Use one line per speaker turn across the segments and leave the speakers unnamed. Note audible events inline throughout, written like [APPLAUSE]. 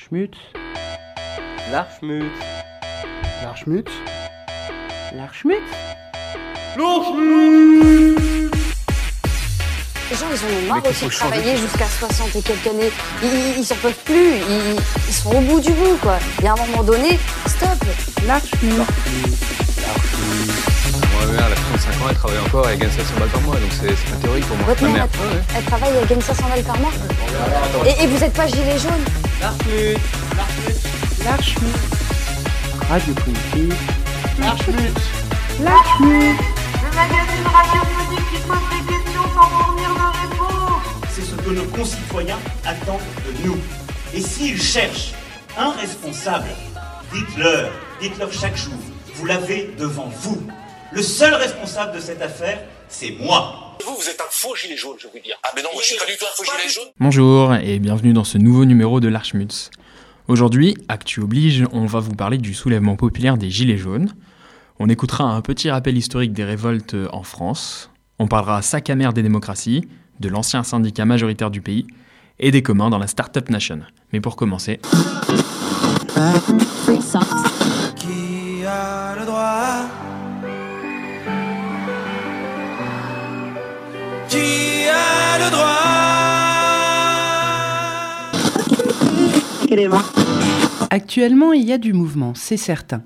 L'Archmut.
L'Archmut.
L'Archmut.
L'Archmut.
Les gens, ils en ont marre aussi de travailler jusqu'à 60 et quelques années. Ils, ils s'en peuvent plus. Ils, ils sont au bout du bout, quoi. Et à un moment donné, stop.
L'Archmut.
Moi, ma mère, elle a 35 ans, elle travaille encore, elle gagne 500 balles par mois, donc c'est pas théorique pour moi.
Votre
Ma
mère,
mère.
elle, elle travaille, elle gagne 500 balles par mois. Et, et vous êtes pas gilet jaune?
L'Archmut.
L'Archmut. Radio Politique.
L'Archmut.
L'Archmut.
Le magazine radiophonique qui pose des questions sans fournir de réponse.
C'est ce que nos concitoyens attendent de nous. Et s'ils cherchent un responsable, dites-leur, dites-leur chaque jour, vous l'avez devant vous. Le seul responsable de cette affaire, c'est moi.
Vous, vous êtes un faux gilet jaune, je vais vous dire. Ah, mais non, moi, je suis pas du tout un faux gilet jaune.
Bonjour et bienvenue dans ce nouveau numéro de l'Archmuts. Aujourd'hui, Actu oblige, on va vous parler du soulèvement populaire des Gilets jaunes. On écoutera un petit rappel historique des révoltes en France. On parlera sac à mer des démocraties, de l'ancien syndicat majoritaire du pays et des communs dans la Startup Nation. Mais pour commencer,
Qui a le droit Qui a le droit
Actuellement, il y a du mouvement, c'est certain.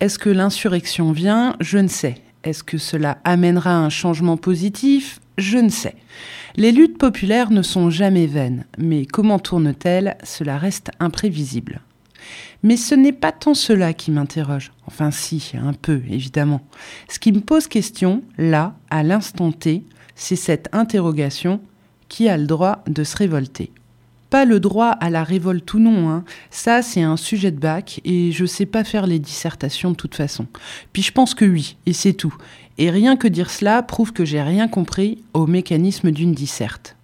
Est-ce que l'insurrection vient? Je ne sais. Est-ce que cela amènera un changement positif? Je ne sais. Les luttes populaires ne sont jamais vaines, mais comment tournent-elles? Cela reste imprévisible. Mais ce n'est pas tant cela qui m'interroge. Enfin si, un peu, évidemment. Ce qui me pose question, là, à l'instant T, c'est cette interrogation qui a le droit de se révolter pas le droit à la révolte ou non. Hein. Ça, c'est un sujet de bac et je sais pas faire les dissertations de toute façon. Puis je pense que oui, et c'est tout. Et rien que dire cela prouve que j'ai rien compris au mécanisme d'une disserte.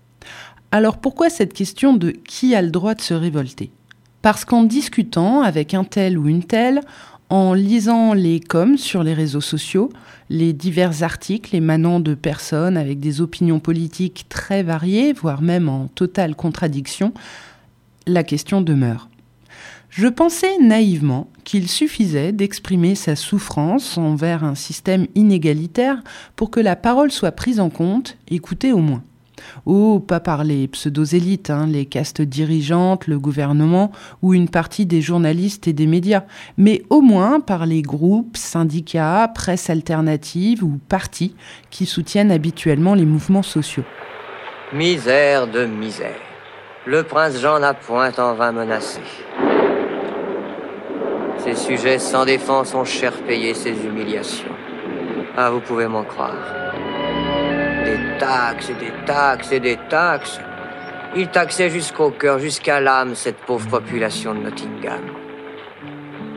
Alors pourquoi cette question de qui a le droit de se révolter? Parce qu'en discutant avec un tel ou une telle, en lisant les coms sur les réseaux sociaux, les divers articles émanant de personnes avec des opinions politiques très variées, voire même en totale contradiction, la question demeure. Je pensais naïvement qu'il suffisait d'exprimer sa souffrance envers un système inégalitaire pour que la parole soit prise en compte, écoutée au moins. Oh, pas par les pseudo-élites, hein, les castes dirigeantes, le gouvernement ou une partie des journalistes et des médias, mais au moins par les groupes, syndicats, presse alternative ou partis qui soutiennent habituellement les mouvements sociaux.
Misère de misère. Le prince Jean n'a point en vain menacé. Ces sujets sans défense ont cher payé ces humiliations. Ah, vous pouvez m'en croire. Taxes et des taxes et des taxes. Il taxait jusqu'au cœur, jusqu'à l'âme, cette pauvre population de Nottingham.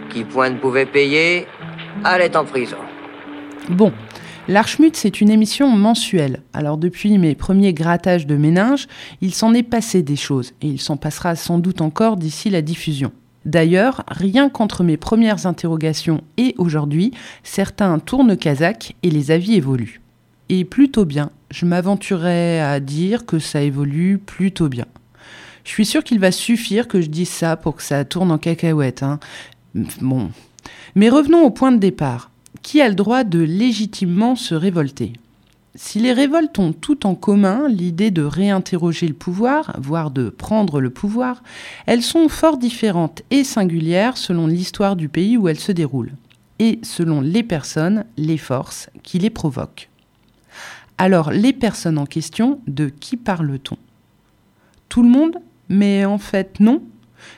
Qui point ne pouvait payer, allait en prison.
Bon, L'Archmut, c'est une émission mensuelle. Alors depuis mes premiers grattages de méninge, il s'en est passé des choses, et il s'en passera sans doute encore d'ici la diffusion. D'ailleurs, rien qu'entre mes premières interrogations et aujourd'hui, certains tournent Kazakh et les avis évoluent. Et plutôt bien, je m'aventurerais à dire que ça évolue plutôt bien. Je suis sûr qu'il va suffire que je dise ça pour que ça tourne en cacahuète. Hein. Bon. Mais revenons au point de départ. Qui a le droit de légitimement se révolter? Si les révoltes ont tout en commun l'idée de réinterroger le pouvoir, voire de prendre le pouvoir, elles sont fort différentes et singulières selon l'histoire du pays où elles se déroulent, et selon les personnes, les forces qui les provoquent. Alors, les personnes en question, de qui parle-t-on? Tout le monde? Mais en fait, non.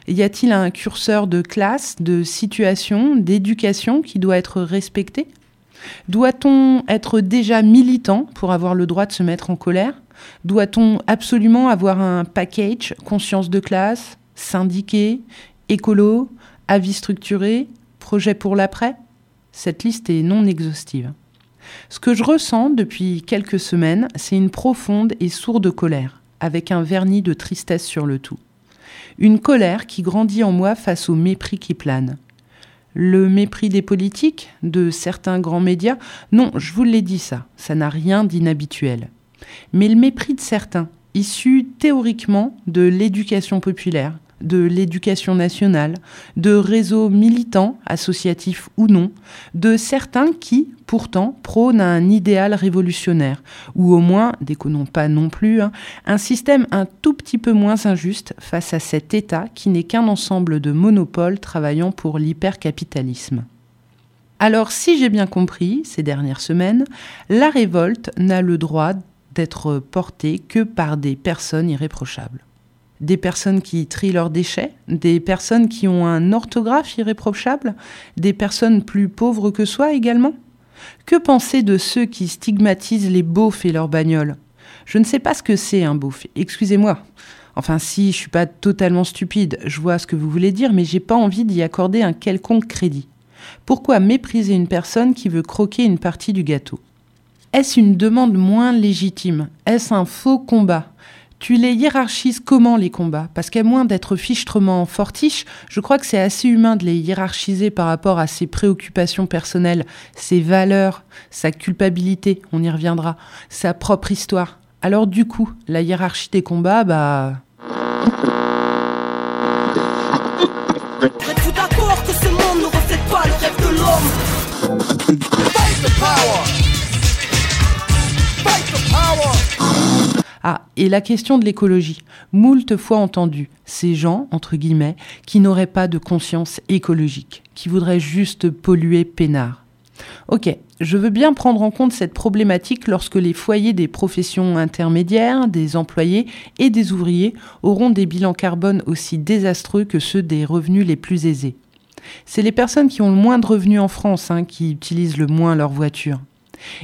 Y a-t-il un curseur de classe, de situation, d'éducation qui doit être respecté? Doit-on être déjà militant pour avoir le droit de se mettre en colère? Doit-on absolument avoir un package, conscience de classe, syndiqué, écolo, avis structuré, projet pour l'après? Cette liste est non exhaustive. Ce que je ressens depuis quelques semaines, c'est une profonde et sourde colère, avec un vernis de tristesse sur le tout. Une colère qui grandit en moi face au mépris qui plane. Le mépris des politiques, de certains grands médias, non, je vous l'ai dit ça, ça n'a rien d'inhabituel. Mais le mépris de certains, issus théoriquement de l'éducation populaire, de l'éducation nationale, de réseaux militants, associatifs ou non, de certains qui, pourtant, prônent un idéal révolutionnaire, ou au moins, déconnons pas non plus, hein, un système un tout petit peu moins injuste face à cet État qui n'est qu'un ensemble de monopoles travaillant pour l'hypercapitalisme. Alors, si j'ai bien compris ces dernières semaines, la révolte n'a le droit d'être portée que par des personnes irréprochables. Des personnes qui trient leurs déchets, des personnes qui ont un orthographe irréprochable, des personnes plus pauvres que soi également. Que penser de ceux qui stigmatisent les beaufs et leurs bagnoles? Je ne sais pas ce que c'est un beauf, excusez-moi. Enfin, si, je suis pas totalement stupide, je vois ce que vous voulez dire, mais j'ai pas envie d'y accorder un quelconque crédit. Pourquoi mépriser une personne qui veut croquer une partie du gâteau? Est-ce une demande moins légitime? Est-ce un faux combat? Tu les hiérarchises comment les combats? Parce qu'à moins d'être fichtrement fortiche, je crois que c'est assez humain de les hiérarchiser par rapport à ses préoccupations personnelles, ses valeurs, sa culpabilité, on y reviendra, sa propre histoire. Alors du coup, la hiérarchie des combats, bah...
Power. Fight the power
Ah, et la question de l'écologie. Moult fois entendu, ces gens, entre guillemets, qui n'auraient pas de conscience écologique, qui voudraient juste polluer peinard. Ok, je veux bien prendre en compte cette problématique lorsque les foyers des professions intermédiaires, des employés et des ouvriers auront des bilans carbone aussi désastreux que ceux des revenus les plus aisés. C'est les personnes qui ont le moins de revenus en France hein, qui utilisent le moins leur voiture.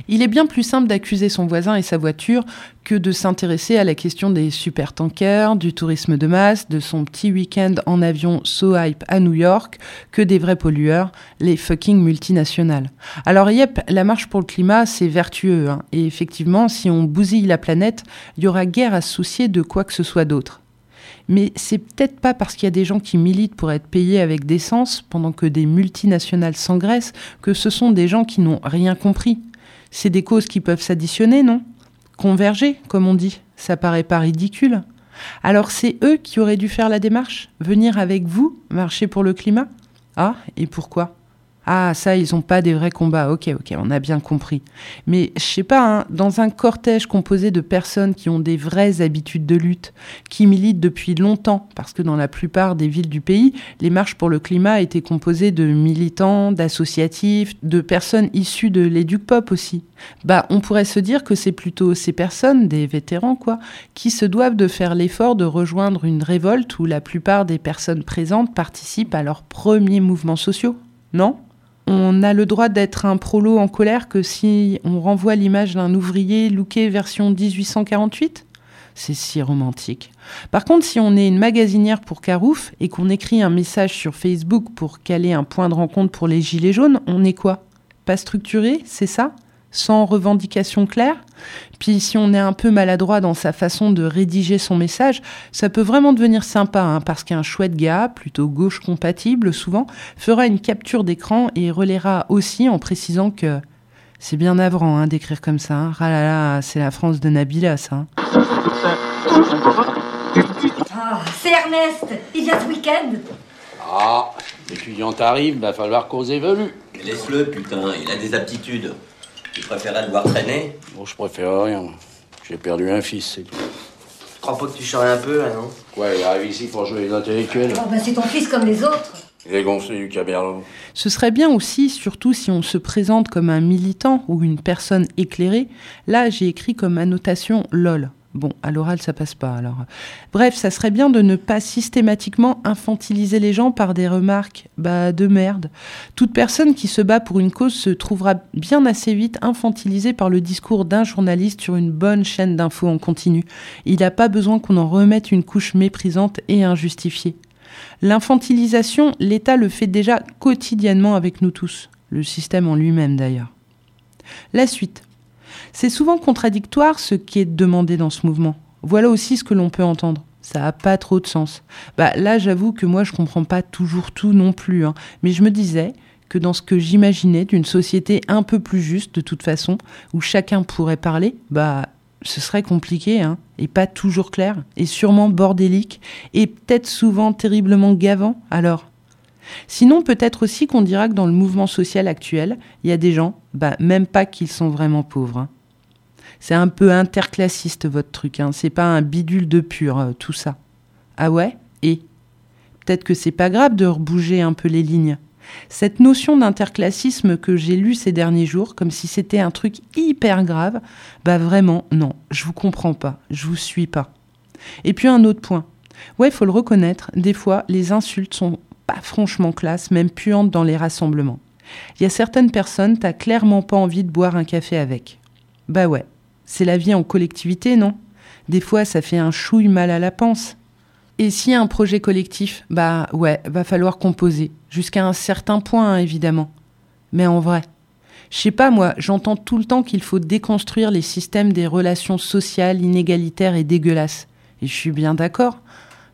Il est bien plus simple d'accuser son voisin et sa voiture que de s'intéresser à la question des supertankers, du tourisme de masse, de son petit week-end en avion so hype à New York, que des vrais pollueurs, les fucking multinationales. Alors yep, la marche pour le climat, c'est vertueux, hein, et effectivement, si on bousille la planète, il y aura guère à se soucier de quoi que ce soit d'autre. Mais c'est peut-être pas parce qu'il y a des gens qui militent pour être payés avec décence pendant que des multinationales s'engraissent que ce sont des gens qui n'ont rien compris. C'est des causes qui peuvent s'additionner, non? Converger, comme on dit. Ça paraît pas ridicule. Alors c'est eux qui auraient dû faire la démarche? Venir avec vous, marcher pour le climat? Ah, et pourquoi? Ah, ça, ils n'ont pas des vrais combats. Ok, ok, on a bien compris. Mais je sais pas, hein, dans un cortège composé de personnes qui ont des vraies habitudes de lutte, qui militent depuis longtemps, parce que dans la plupart des villes du pays, les marches pour le climat étaient composées de militants, d'associatifs, de personnes issues de l'éduc-pop aussi. Bah, on pourrait se dire que c'est plutôt ces personnes, des vétérans quoi, qui se doivent de faire l'effort de rejoindre une révolte où la plupart des personnes présentes participent à leurs premiers mouvements sociaux. Non? On a le droit d'être un prolo en colère que si on renvoie l'image d'un ouvrier looké version 1848 C'est si romantique. Par contre, si on est une magasinière pour Carouf et qu'on écrit un message sur Facebook pour caler un point de rencontre pour les gilets jaunes, on est quoi? Pas structuré, c'est ça? Sans revendication claire. Puis si on est un peu maladroit dans sa façon de rédiger son message, ça peut vraiment devenir sympa, hein, parce qu'un chouette gars, plutôt gauche compatible souvent, fera une capture d'écran et relaiera aussi en précisant que c'est bien navrant hein, d'écrire comme ça. Hein. Ah là là, c'est la France de Nabila, ça.
Ah, c'est Ernest Il vient ce week-end
Ah, l'étudiant arrive, va falloir causer velu.
Laisse-le, putain, il a des aptitudes. Tu préférais le voir traîner?
Bon, je préfère rien. J'ai perdu un fils, c'est tout.
Je crois pas que tu charries un peu, là, non?
Ouais, il arrive ici pour jouer les intellectuels.
Oh, bah, c'est ton fils comme les autres.
Il est gonflé du caberlo.
Ce serait bien aussi, surtout si on se présente comme un militant ou une personne éclairée. Là, j'ai écrit comme annotation LOL. Bon, à l'oral, ça passe pas alors. Bref, ça serait bien de ne pas systématiquement infantiliser les gens par des remarques bah de merde. Toute personne qui se bat pour une cause se trouvera bien assez vite infantilisée par le discours d'un journaliste sur une bonne chaîne d'infos en continu. Il n'a pas besoin qu'on en remette une couche méprisante et injustifiée. L'infantilisation, l'État le fait déjà quotidiennement avec nous tous, le système en lui-même d'ailleurs. La suite. C'est souvent contradictoire ce qui est demandé dans ce mouvement. Voilà aussi ce que l'on peut entendre. Ça n'a pas trop de sens. Bah là, j'avoue que moi, je comprends pas toujours tout non plus. Hein. Mais je me disais que dans ce que j'imaginais d'une société un peu plus juste, de toute façon, où chacun pourrait parler, bah ce serait compliqué, hein, et pas toujours clair, et sûrement bordélique, et peut-être souvent terriblement gavant, alors Sinon, peut-être aussi qu'on dira que dans le mouvement social actuel, il y a des gens, bah, même pas qu'ils sont vraiment pauvres. hein. C'est un peu interclassiste votre truc, hein. c'est pas un bidule de pur, euh, tout ça. Ah ouais? Et? Peut-être que c'est pas grave de rebouger un peu les lignes. Cette notion d'interclassisme que j'ai lue ces derniers jours, comme si c'était un truc hyper grave, bah vraiment, non, je vous comprends pas, je vous suis pas. Et puis un autre point. Ouais, faut le reconnaître, des fois, les insultes sont pas franchement classe, même puantes dans les rassemblements. Il y a certaines personnes, t'as clairement pas envie de boire un café avec. Bah ouais, c'est la vie en collectivité, non? Des fois, ça fait un chouille mal à la panse. Et a un projet collectif, bah ouais, va falloir composer. Jusqu'à un certain point, hein, évidemment. Mais en vrai, je sais pas moi, j'entends tout le temps qu'il faut déconstruire les systèmes des relations sociales inégalitaires et dégueulasses. Et je suis bien d'accord.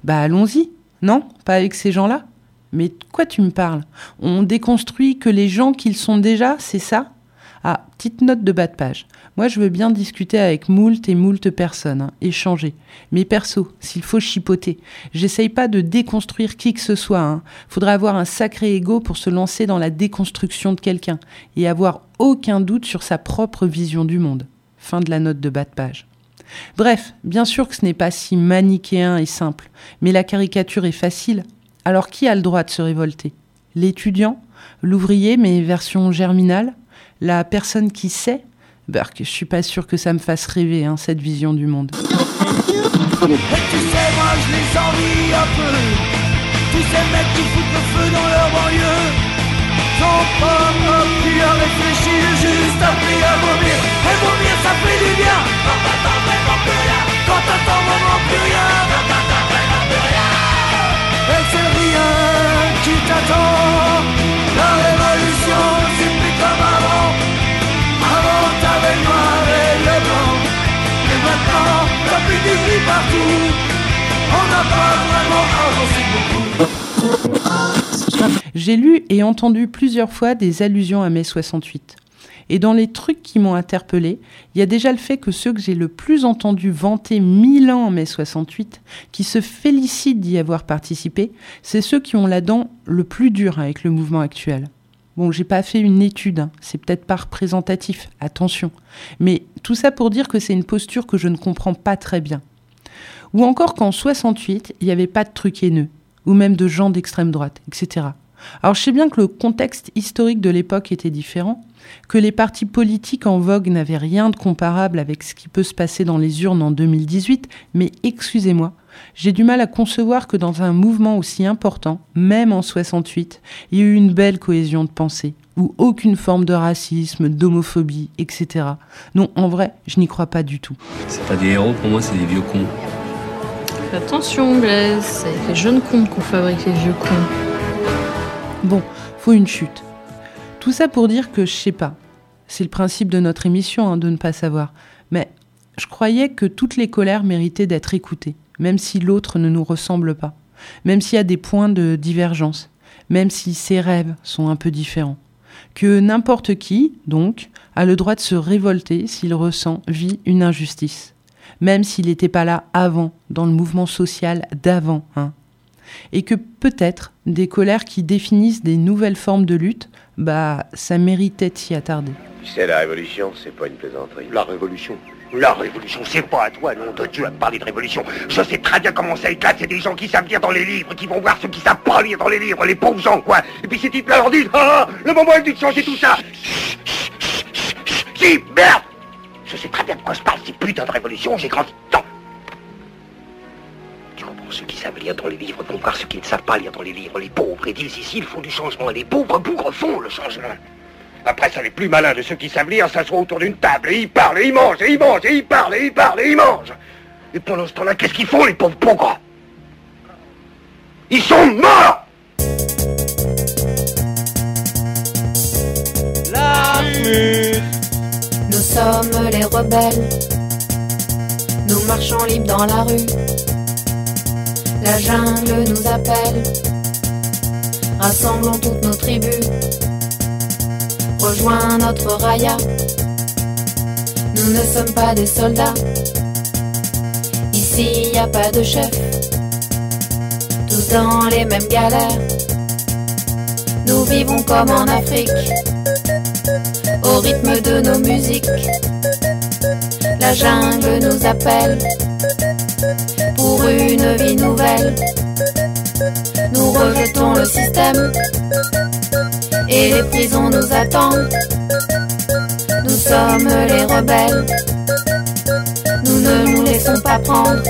Bah allons-y. Non? Pas avec ces gens-là? Mais de quoi tu me parles? On déconstruit que les gens qu'ils sont déjà, c'est ça? Ah, petite note de bas de page. Moi, je veux bien discuter avec moult et moult personnes, hein, échanger. Mais perso, s'il faut chipoter, j'essaye pas de déconstruire qui que ce soit. Hein. Faudrait avoir un sacré ego pour se lancer dans la déconstruction de quelqu'un et avoir aucun doute sur sa propre vision du monde. Fin de la note de bas de page. Bref, bien sûr que ce n'est pas si manichéen et simple, mais la caricature est facile. Alors qui a le droit de se révolter? L'étudiant? L'ouvrier, mais version germinale? La personne qui sait Burk, je suis pas sûr que ça me fasse rêver, hein, cette vision du monde.
Et tu sais, moi je les envie un peu. Tous ces mecs qui foutent le feu dans leur banlieue. Sont pas appris à réfléchir, juste appris à vomir. Et vomir, ça fait du bien. Quand t'attends vraiment plus rien. Quand t'attends vraiment plus rien. Quand t'attends vraiment plus rien. Et c'est rien qui t'attend.
J'ai lu et entendu plusieurs fois des allusions à mai 68. Et dans les trucs qui m'ont interpellé, il y a déjà le fait que ceux que j'ai le plus entendu vanter mille ans en mai 68, qui se félicitent d'y avoir participé, c'est ceux qui ont la dent le plus dur avec le mouvement actuel. Bon, j'ai pas fait une étude, hein, c'est peut-être pas représentatif, attention. Mais tout ça pour dire que c'est une posture que je ne comprends pas très bien. Ou encore qu'en 68, il n'y avait pas de trucs haineux, ou même de gens d'extrême droite, etc. Alors je sais bien que le contexte historique de l'époque était différent, que les partis politiques en vogue n'avaient rien de comparable avec ce qui peut se passer dans les urnes en 2018, mais excusez-moi, j'ai du mal à concevoir que dans un mouvement aussi important, même en 68, il y ait eu une belle cohésion de pensée, où aucune forme de racisme, d'homophobie, etc. Non, en vrai, je n'y crois pas du tout.
C'est pas des héros, pour moi, c'est des vieux cons.
Attention, Blaise, c'est les jeunes cons qu'on fabrique les vieux cons.
Bon, faut une chute. Tout ça pour dire que je sais pas. C'est le principe de notre émission hein, de ne pas savoir. Mais je croyais que toutes les colères méritaient d'être écoutées, même si l'autre ne nous ressemble pas, même s'il y a des points de divergence, même si ses rêves sont un peu différents. Que n'importe qui, donc, a le droit de se révolter s'il ressent, vit une injustice, même s'il n'était pas là avant, dans le mouvement social d'avant, hein et que peut-être des colères qui définissent des nouvelles formes de lutte, bah ça méritait de s'y attarder.
Tu sais, la révolution, c'est pas une plaisanterie.
La révolution La révolution, c'est pas à toi, nom de Dieu, à me parler de révolution. Je sais très bien comment ça éclate, c'est des gens qui savent lire dans les livres, qui vont voir ceux qui savent pas lire dans les livres, les pauvres gens, quoi. Et puis ces types-là leur disent, ah, ah, le moment est venu de changer tout ça. Si, merde Je sais très bien de quoi je parle, ces putains de révolution, j'ai grandi dedans. Tu comprends, ceux qui savent lire dans les livres voir ceux qui ne savent pas lire dans les livres. Les pauvres, ils disent ici, ils font du changement, les pauvres bougres font le changement. Après ça, les plus malins de ceux qui savent lire s'assoient autour d'une table et ils parlent, et ils mangent, et ils mangent, et ils parlent, et ils parlent, et ils mangent. Et pendant ce temps-là, qu'est-ce qu'ils font, les pauvres bougres? Ils sont morts
rebelles. Nous marchons libres dans la rue. La jungle nous appelle. Rassemblons toutes nos tribus. Rejoins notre raya. Nous ne sommes pas des soldats. Ici y a pas de chef, tous dans les mêmes galères. Nous vivons comme en Afrique, au rythme de nos musiques. La jungle nous appelle pour une vie nouvelle. Nous rejetons le système et les prisons nous attendent. Nous sommes les rebelles. Nous ne nous laissons pas prendre.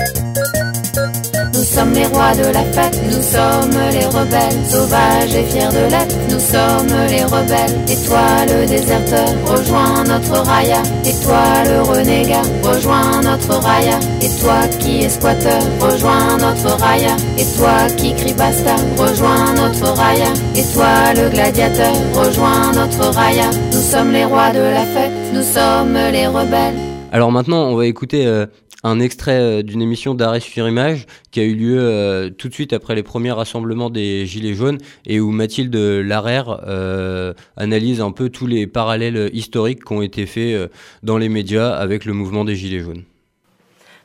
Sommes les rois de la fête, nous sommes les rebelles, sauvages et fiers de l'être. Nous sommes les rebelles, et toi le déserteur, rejoins notre raya. Et toi le renégat, rejoins notre raya. Et toi qui es squatteur, rejoins notre raya. Et toi qui crie basta, rejoins notre raya. Et toi le gladiateur, rejoins notre raya. Nous sommes les rois de la fête, nous sommes les rebelles.
Alors maintenant, on va écouter euh, un extrait euh, d'une émission d'arrêt sur image qui a eu lieu euh, tout de suite après les premiers rassemblements des Gilets jaunes et où Mathilde Larère euh, analyse un peu tous les parallèles historiques qui ont été faits dans les médias avec le mouvement des Gilets jaunes.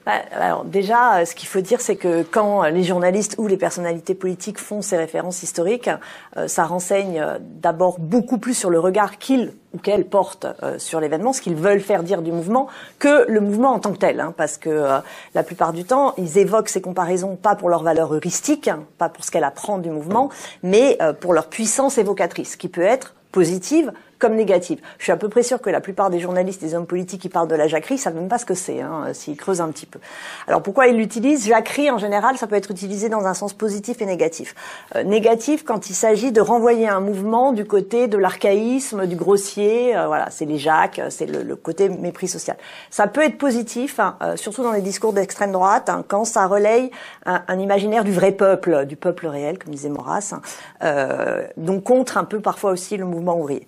Bah, alors déjà, euh, ce qu'il faut dire, c'est que quand les journalistes ou les personnalités politiques font ces références historiques, euh, ça renseigne euh, d'abord beaucoup plus sur le regard qu'ils ou qu'elles portent sur l'événement, ce qu'ils veulent faire dire du mouvement, que le mouvement en tant que tel. hein, parce que la plupart du temps, ils évoquent ces comparaisons pas pour leur valeur heuristique, hein, pas pour ce qu'elle apprend du mouvement, mais pour leur puissance évocatrice, qui peut être positive Je suis à peu près sûre que la plupart des journalistes, des hommes politiques qui parlent de la jacquerie, savent même pas ce que c'est, hein, s'ils creusent un petit peu. Alors pourquoi ils l'utilisent? Jacquerie, en général, ça peut être utilisé dans un sens positif et négatif. Euh, négatif quand il s'agit de renvoyer un mouvement du côté de l'archaïsme, du grossier, euh, voilà, c'est les jacques, euh, c'est le, côté mépris social. Ça peut être positif, hein, euh, surtout dans les discours d'extrême droite, hein, quand ça relaye un, un, imaginaire du vrai peuple, du peuple réel, comme disait Maurras, hein, euh, donc contre un peu parfois aussi le mouvement ouvrier.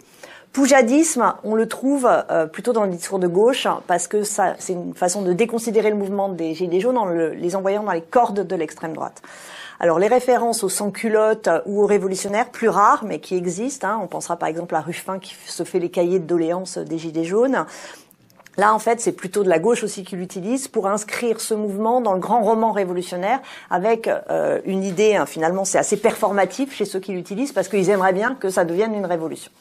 Poujadisme, on le trouve euh, plutôt dans le discours de gauche parce que ça, c'est une façon de déconsidérer le mouvement des Gilets jaunes en le, les envoyant dans les cordes de l'extrême droite. Alors les références aux sans-culottes ou aux révolutionnaires, plus rares, mais qui existent. Hein, on pensera par exemple à Ruffin qui se fait les cahiers de doléances des Gilets jaunes. Là, en fait, c'est plutôt de la gauche aussi qui l'utilise pour inscrire ce mouvement dans le grand roman révolutionnaire avec euh, une idée, hein, finalement, c'est assez performatif chez ceux qui l'utilisent parce qu'ils aimeraient bien que ça devienne une révolution.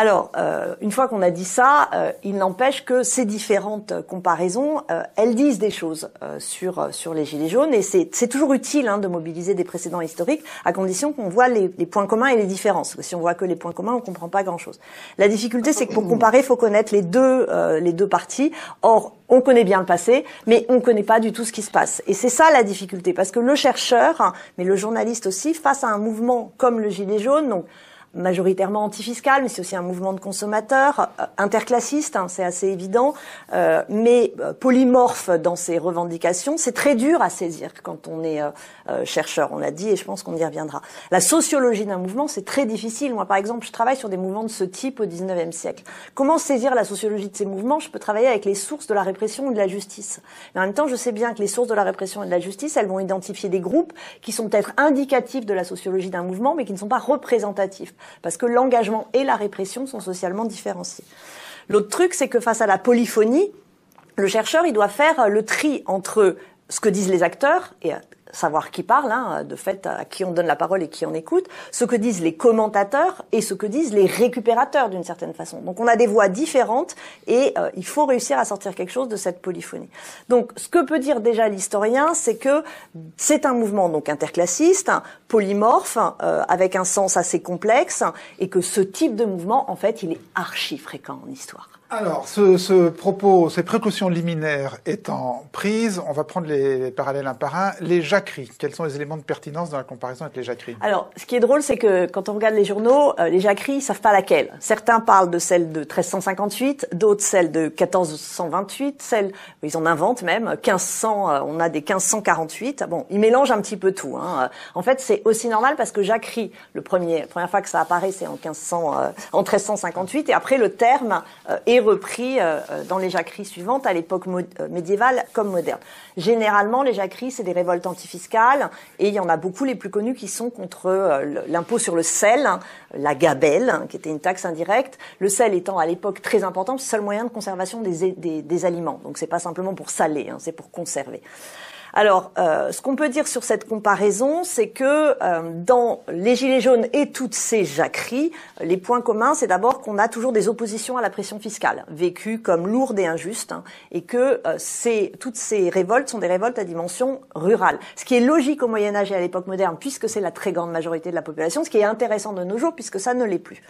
Alors, euh, une fois qu'on a dit ça, euh, il n'empêche que ces différentes comparaisons, euh, elles disent des choses sur sur les gilets jaunes, et c'est toujours utile hein, de mobiliser des précédents historiques, à condition qu'on voit les, points communs et les différences. Si on voit que les points communs, on comprend pas grand-chose. La difficulté, c'est que pour comparer, il faut connaître les deux les deux parties. Or, on connaît bien le passé, mais on ne connaît pas du tout ce qui se passe. Et c'est ça la difficulté, parce que le chercheur, mais le journaliste aussi, face à un mouvement comme le gilet jaune, donc majoritairement antifiscal, mais c'est aussi un mouvement de consommateurs, euh, interclassiste, hein, c'est assez évident, euh, mais euh, polymorphe dans ses revendications. C'est très dur à saisir quand on est euh, chercheur, on l'a dit, et je pense qu'on y reviendra. La sociologie d'un mouvement, c'est très difficile. Moi, par exemple, je travaille sur des mouvements de ce type au XIXe siècle. Comment saisir la sociologie de ces mouvements? Je peux travailler avec les sources de la répression et de la justice. Mais en même temps, je sais bien que les sources de la répression et de la justice, elles vont identifier des groupes qui sont peut-être indicatifs de la sociologie d'un mouvement, mais qui ne sont pas représentatifs parce que l'engagement et la répression sont socialement différenciés. L'autre truc, c'est que face à la polyphonie, le chercheur, il doit faire le tri entre ce que disent les acteurs et savoir qui parle, hein, de fait à qui on donne la parole et qui on écoute, ce que disent les commentateurs et ce que disent les récupérateurs d'une certaine façon. Donc on a des voix différentes et euh, il faut réussir à sortir quelque chose de cette polyphonie. Donc ce que peut dire déjà l'historien, c'est que c'est un mouvement donc interclassiste, polymorphe, euh, avec un sens assez complexe et que ce type de mouvement, en fait, il est archi fréquent en histoire.
Alors, ce, ce, propos, ces précautions liminaires étant prises, on va prendre les parallèles un par un. Les jacqueries, quels sont les éléments de pertinence dans la comparaison avec les jacqueries?
Alors, ce qui est drôle, c'est que quand on regarde les journaux, euh, les jacqueries, ils savent pas laquelle. Certains parlent de celle de 1358, d'autres celle de 1428, celle, ils en inventent même, 1500, euh, on a des 1548. Bon, ils mélangent un petit peu tout. Hein. En fait, c'est aussi normal parce que jacquerie, le premier, la première fois que ça apparaît, c'est en 1500, euh, en 1358, et après le terme est repris dans les jacqueries suivantes à l'époque médiévale comme moderne. Généralement, les jacqueries, c'est des révoltes antifiscales, et il y en a beaucoup les plus connus qui sont contre l'impôt sur le sel, la gabelle, qui était une taxe indirecte. Le sel étant à l'époque très important, le seul moyen de conservation des, des, des aliments. Donc c'est pas simplement pour saler, hein, c'est pour conserver. Alors, euh, ce qu'on peut dire sur cette comparaison, c'est que euh, dans les Gilets jaunes et toutes ces jacqueries, les points communs, c'est d'abord qu'on a toujours des oppositions à la pression fiscale, vécues comme lourdes et injustes, hein, et que euh, toutes ces révoltes sont des révoltes à dimension rurale. Ce qui est logique au Moyen Âge et à l'époque moderne, puisque c'est la très grande majorité de la population, ce qui est intéressant de nos jours, puisque ça ne l'est plus.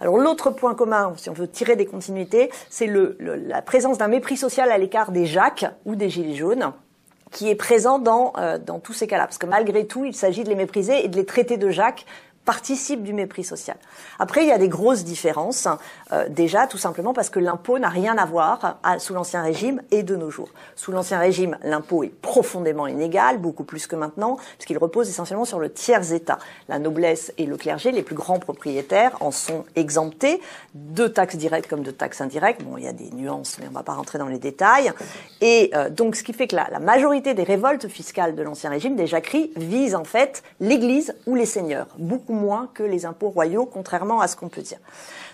Alors l'autre point commun, si on veut tirer des continuités, c'est la présence d'un mépris social à l'écart des jacques ou des gilets jaunes qui est présent dans, euh, dans tous ces cas-là. Parce que malgré tout, il s'agit de les mépriser et de les traiter de Jacques participe du mépris social. Après, il y a des grosses différences. Euh, déjà, tout simplement parce que l'impôt n'a rien à voir à, sous l'Ancien Régime et de nos jours. Sous l'Ancien Régime, l'impôt est profondément inégal, beaucoup plus que maintenant, puisqu'il repose essentiellement sur le tiers-État. La noblesse et le clergé, les plus grands propriétaires, en sont exemptés de taxes directes comme de taxes indirectes. Bon, il y a des nuances, mais on ne va pas rentrer dans les détails. Et euh, donc, ce qui fait que la, la majorité des révoltes fiscales de l'Ancien Régime, des jacqueries, visent en fait l'Église ou les seigneurs, moins que les impôts royaux, contrairement à ce qu'on peut dire.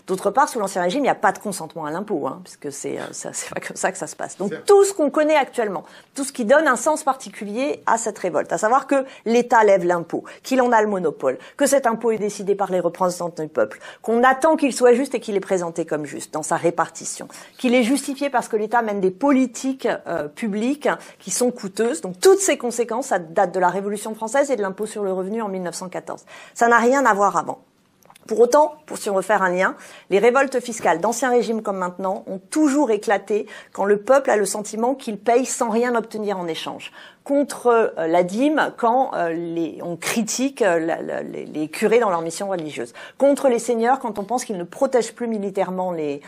D'autre part, sous l'Ancien Régime, il n'y a pas de consentement à l'impôt, hein, puisque c'est euh, pas comme ça que ça se passe. Donc tout ce qu'on connaît actuellement, tout ce qui donne un sens particulier à cette révolte, à savoir que l'État lève l'impôt, qu'il en a le monopole, que cet impôt est décidé par les représentants du peuple, qu'on attend qu'il soit juste et qu'il est présenté comme juste dans sa répartition, qu'il est justifié parce que l'État mène des politiques euh, publiques qui sont coûteuses. Donc toutes ces conséquences, ça date de la Révolution française et de l'impôt sur le revenu en 1914. Ça n'a rien à voir avant. Pour autant, pour si on veut faire un lien, les révoltes fiscales d'ancien régime comme maintenant ont toujours éclaté quand le peuple a le sentiment qu'il paye sans rien obtenir en échange. Contre euh, la dîme quand euh, on critique euh, les, curés dans leur mission religieuse. Contre les seigneurs quand on pense qu'ils ne protègent plus militairement les,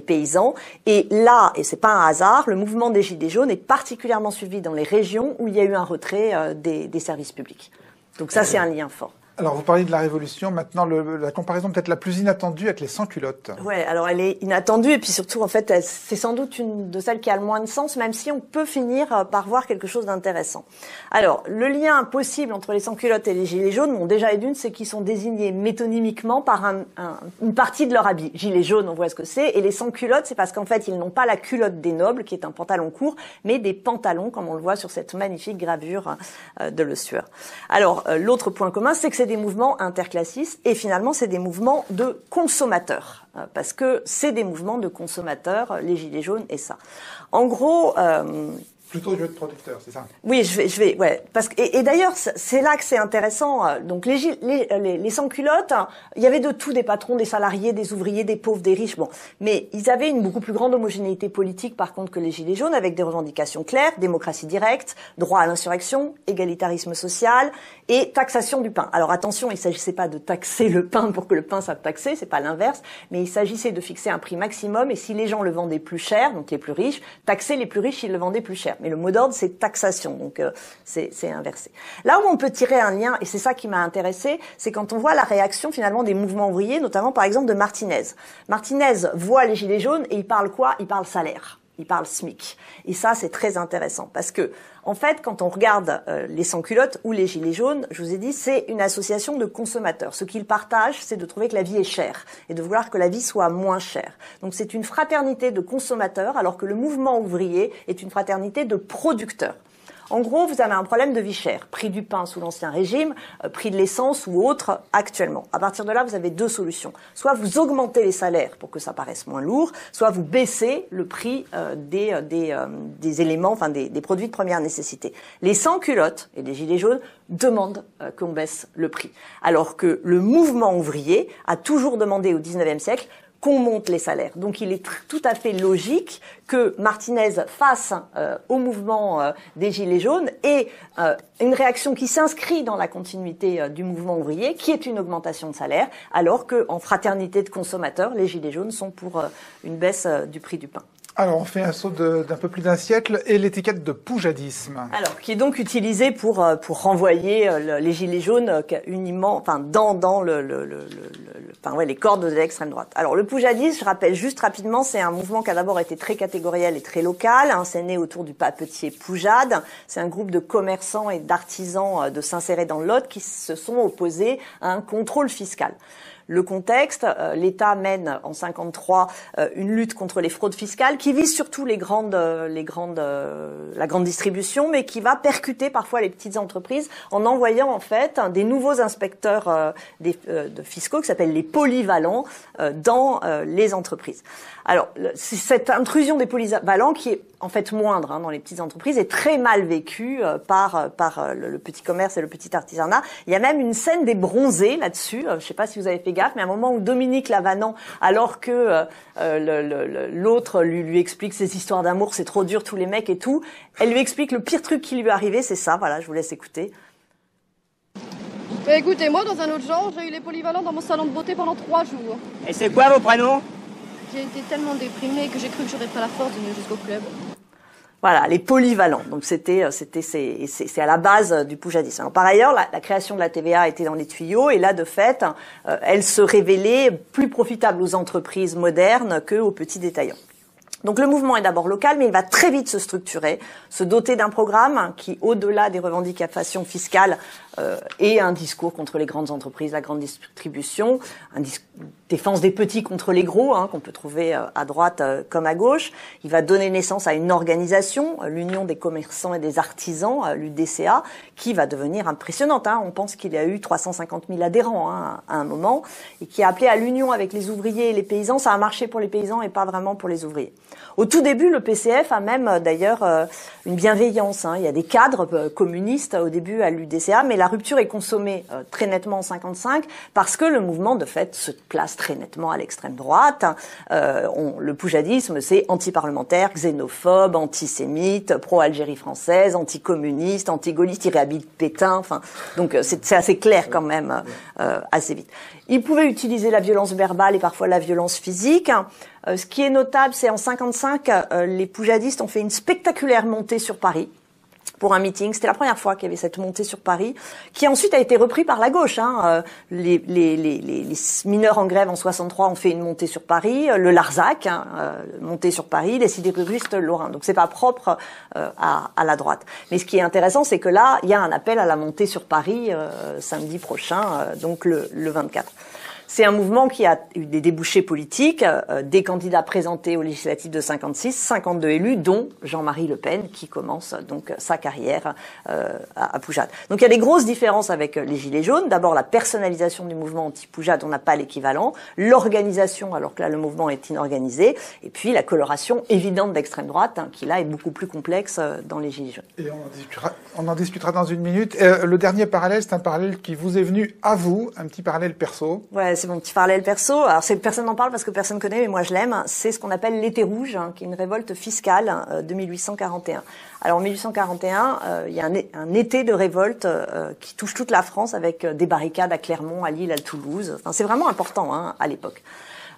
paysans. Et là, et c'est pas un hasard, le mouvement des Gilets jaunes est particulièrement suivi dans les régions où il y a eu un retrait des services publics. Donc ça, c'est un lien fort.
Alors, vous parliez de la Révolution. Maintenant, la comparaison peut-être la plus inattendue avec les sans-culottes.
Ouais, alors elle est inattendue et puis surtout, en fait, c'est sans doute une de celles qui a le moins de sens, même si on peut finir euh, par voir quelque chose d'intéressant. Alors, le lien possible entre les sans-culottes et les gilets jaunes, bon, déjà et d'une, c'est qu'ils sont désignés métonymiquement par un, un, une partie de leur habit. Gilets jaunes, on voit ce que c'est, et les sans-culottes, c'est parce qu'en fait, ils n'ont pas la culotte des nobles, qui est un pantalon court, mais des pantalons, comme on le voit sur cette magnifique gravure euh, de Le Sueur. Alors, euh, l'autre point commun, c'est que c'est des mouvements interclassistes et finalement c'est des mouvements de consommateurs parce que c'est des mouvements de consommateurs les gilets jaunes et ça. En gros. Euh,
Plutôt jeu de producteur, c'est ça?
Oui, je vais, je vais, ouais. Parce que, et, d'ailleurs, c'est là que c'est intéressant. Donc, les, les, les, les sans-culottes, il y avait de tout, des patrons, des salariés, des ouvriers, des pauvres, des riches, bon. Mais ils avaient une beaucoup plus grande homogénéité politique, par contre, que les gilets jaunes, avec des revendications claires, démocratie directe, droit à l'insurrection, égalitarisme social et taxation du pain. Alors, attention, il s'agissait pas de taxer le pain pour que le pain soit taxé, c'est pas l'inverse, mais il s'agissait de fixer un prix maximum et si les gens le vendaient plus cher, donc les plus riches, taxer les plus riches s'ils le vendaient plus cher mais le mot d'ordre, c'est taxation, donc euh, c'est inversé. Là où on peut tirer un lien, et c'est ça qui m'a intéressé, c'est quand on voit la réaction finalement des mouvements ouvriers, notamment par exemple de Martinez. Martinez voit les gilets jaunes et il parle quoi? Il parle salaire il parle SMIC. Et ça, c'est très intéressant parce que, en fait, quand on regarde euh, les sans-culottes ou les gilets jaunes, je vous ai dit, c'est une association de consommateurs. Ce qu'ils partagent, c'est de trouver que la vie est chère et de vouloir que la vie soit moins chère. Donc, c'est une fraternité de consommateurs, alors que le mouvement ouvrier est une fraternité de producteurs. En gros, vous avez un problème de vie chère. Prix du pain sous l'Ancien Régime, euh, prix de l'essence ou autre actuellement. À partir de là, vous avez deux solutions. Soit vous augmentez les salaires pour que ça paraisse moins lourd, soit vous baissez le prix euh, des, euh, des, éléments, enfin des, des, produits de première nécessité. Les sans-culottes et les gilets jaunes demandent qu'on baisse le prix. Alors que le mouvement ouvrier a toujours demandé au 19e siècle qu'on monte les salaires. Donc il est tout à fait logique que Martinez fasse euh, au mouvement euh, des Gilets jaunes et euh, une réaction qui s'inscrit dans la continuité du mouvement ouvrier, qui est une augmentation de salaire, alors qu'en fraternité de consommateurs, les Gilets jaunes sont pour une baisse du prix du pain.
Alors, on fait un saut d'un peu plus d'un siècle et l'étiquette de poujadisme.
Alors, qui est donc utilisée pour pour renvoyer les gilets jaunes uniment, enfin dans dans le, le, le, le enfin ouais les cordes de l'extrême droite. Alors, le poujadisme, je rappelle juste rapidement, c'est un mouvement qui a d'abord été très catégoriel et très local. Hein, c'est né autour du papetier Poujade. C'est un groupe de commerçants et d'artisans de s'insérer dans le Lot qui se sont opposés à un contrôle fiscal. Le contexte. Euh, L'État mène en 53 euh, une lutte contre les fraudes fiscales qui vise surtout les grandes, euh, les grandes, la grande distribution, mais qui va percuter parfois les petites entreprises en envoyant en fait des nouveaux inspecteurs des, de fiscaux qui s'appellent les polyvalents dans les entreprises. Alors, cette intrusion des polyvalents qui est en fait moindre hein, dans les petites entreprises est très mal vécue euh, par euh, par euh, le, le petit commerce et le petit artisanat. Il y a même une scène des bronzés là-dessus. Euh, je sais pas si vous avez fait gaffe, mais à un moment où Dominique Lavanant, alors que le- le- le- l'autre lui lui explique ses histoires d'amour, c'est trop dur tous les mecs et tout, elle lui explique le pire truc qui lui est arrivé, c'est ça. Voilà, je vous laisse écouter.
Bah écoutez, moi, dans un autre genre, j'ai eu les polyvalents dans mon salon de beauté pendant trois jours.
Et c'est quoi vos prénoms?
J'ai été tellement déprimée que j'ai cru que j'aurais pas la force de venir jusqu'au club.
Voilà, les polyvalents. Donc c'était euh, c'était c'est à la base euh, du poujadisme. Par ailleurs, la, la création de la TVA était dans les tuyaux et là de fait, euh, elle se révélait plus profitable aux entreprises modernes que aux petits détaillants. Donc le mouvement est d'abord local, mais il va très vite se structurer, se doter d'un programme qui, au-delà des revendications fiscales, euh, est un discours contre les grandes entreprises, la grande distribution, un défense des petits contre les gros, hein, qu'on peut trouver euh, à droite euh, comme à gauche. Il va donner naissance à une organisation, l'Union des commerçants et des artisans, l'UDCA, qui va devenir impressionnante. hein. On pense qu'il y a eu 350 000 adhérents hein, à un moment, et qui a appelé à l'union avec les ouvriers et les paysans. Ça a marché pour les paysans et pas vraiment pour les ouvriers. Au tout début, le PCF a même euh, d'ailleurs euh, une bienveillance. hein. Il y a des cadres euh, communistes au début à l'UDCA, mais la rupture est consommée très nettement en 55 parce que le mouvement de fait se place très nettement à l'extrême droite. Euh, on- le poujadisme, c'est anti-parlementaire, xénophobe, antisémite, pro-Algérie française, anticommuniste, anti-gaulliste, il réhabilite Pétain. Enfin, donc c'est assez clair quand même assez vite. Il pouvait utiliser la violence verbale et parfois la violence physique. Euh, ce qui est notable, c'est en 55, euh, les poujadistes ont fait une spectaculaire montée sur Paris pour un meeting. C'était la première fois qu'il y avait cette montée sur Paris, qui ensuite a été repris par la gauche. Hein. Euh, Les, les, les, les, mineurs en grève en 63 ont fait une montée sur Paris, euh, le Larzac, hein, euh, montée sur Paris, les sidérurgistes lorrains. Donc c'est pas propre euh, à, à la droite. Mais ce qui est intéressant, c'est que là, il y a un appel à la montée sur Paris euh, samedi prochain, euh, donc le, le 24. C'est un mouvement qui a eu des débouchés politiques, euh, des candidats présentés aux législatives de 56, 52 élus, dont Jean-Marie Le Pen, qui commence euh, donc sa carrière euh, à, à Poujade. Donc il y a des grosses différences avec euh, les Gilets jaunes. D'abord la personnalisation du mouvement anti-Poujade, on n'a pas l'équivalent. L'organisation, alors que là le mouvement est inorganisé. Et puis la coloration évidente d'extrême droite, hein, qui là est beaucoup plus complexe euh, dans les Gilets jaunes.
Et on en discutera, on en discutera dans une minute. Euh, le dernier parallèle, c'est un parallèle qui vous est venu à vous, un petit parallèle perso.
Ouais, c'est mon petit parallèle perso. Alors, c'est personne n'en parle parce que personne connaît, mais moi je l'aime. C'est ce qu'on appelle l'été rouge, hein, qui est une révolte fiscale euh, de 1841. Alors, en 1841, euh, il y a un, un été de révolte euh, qui touche toute la France avec euh, des barricades à Clermont, à Lille, à Toulouse. Enfin, c'est vraiment important hein, à l'époque.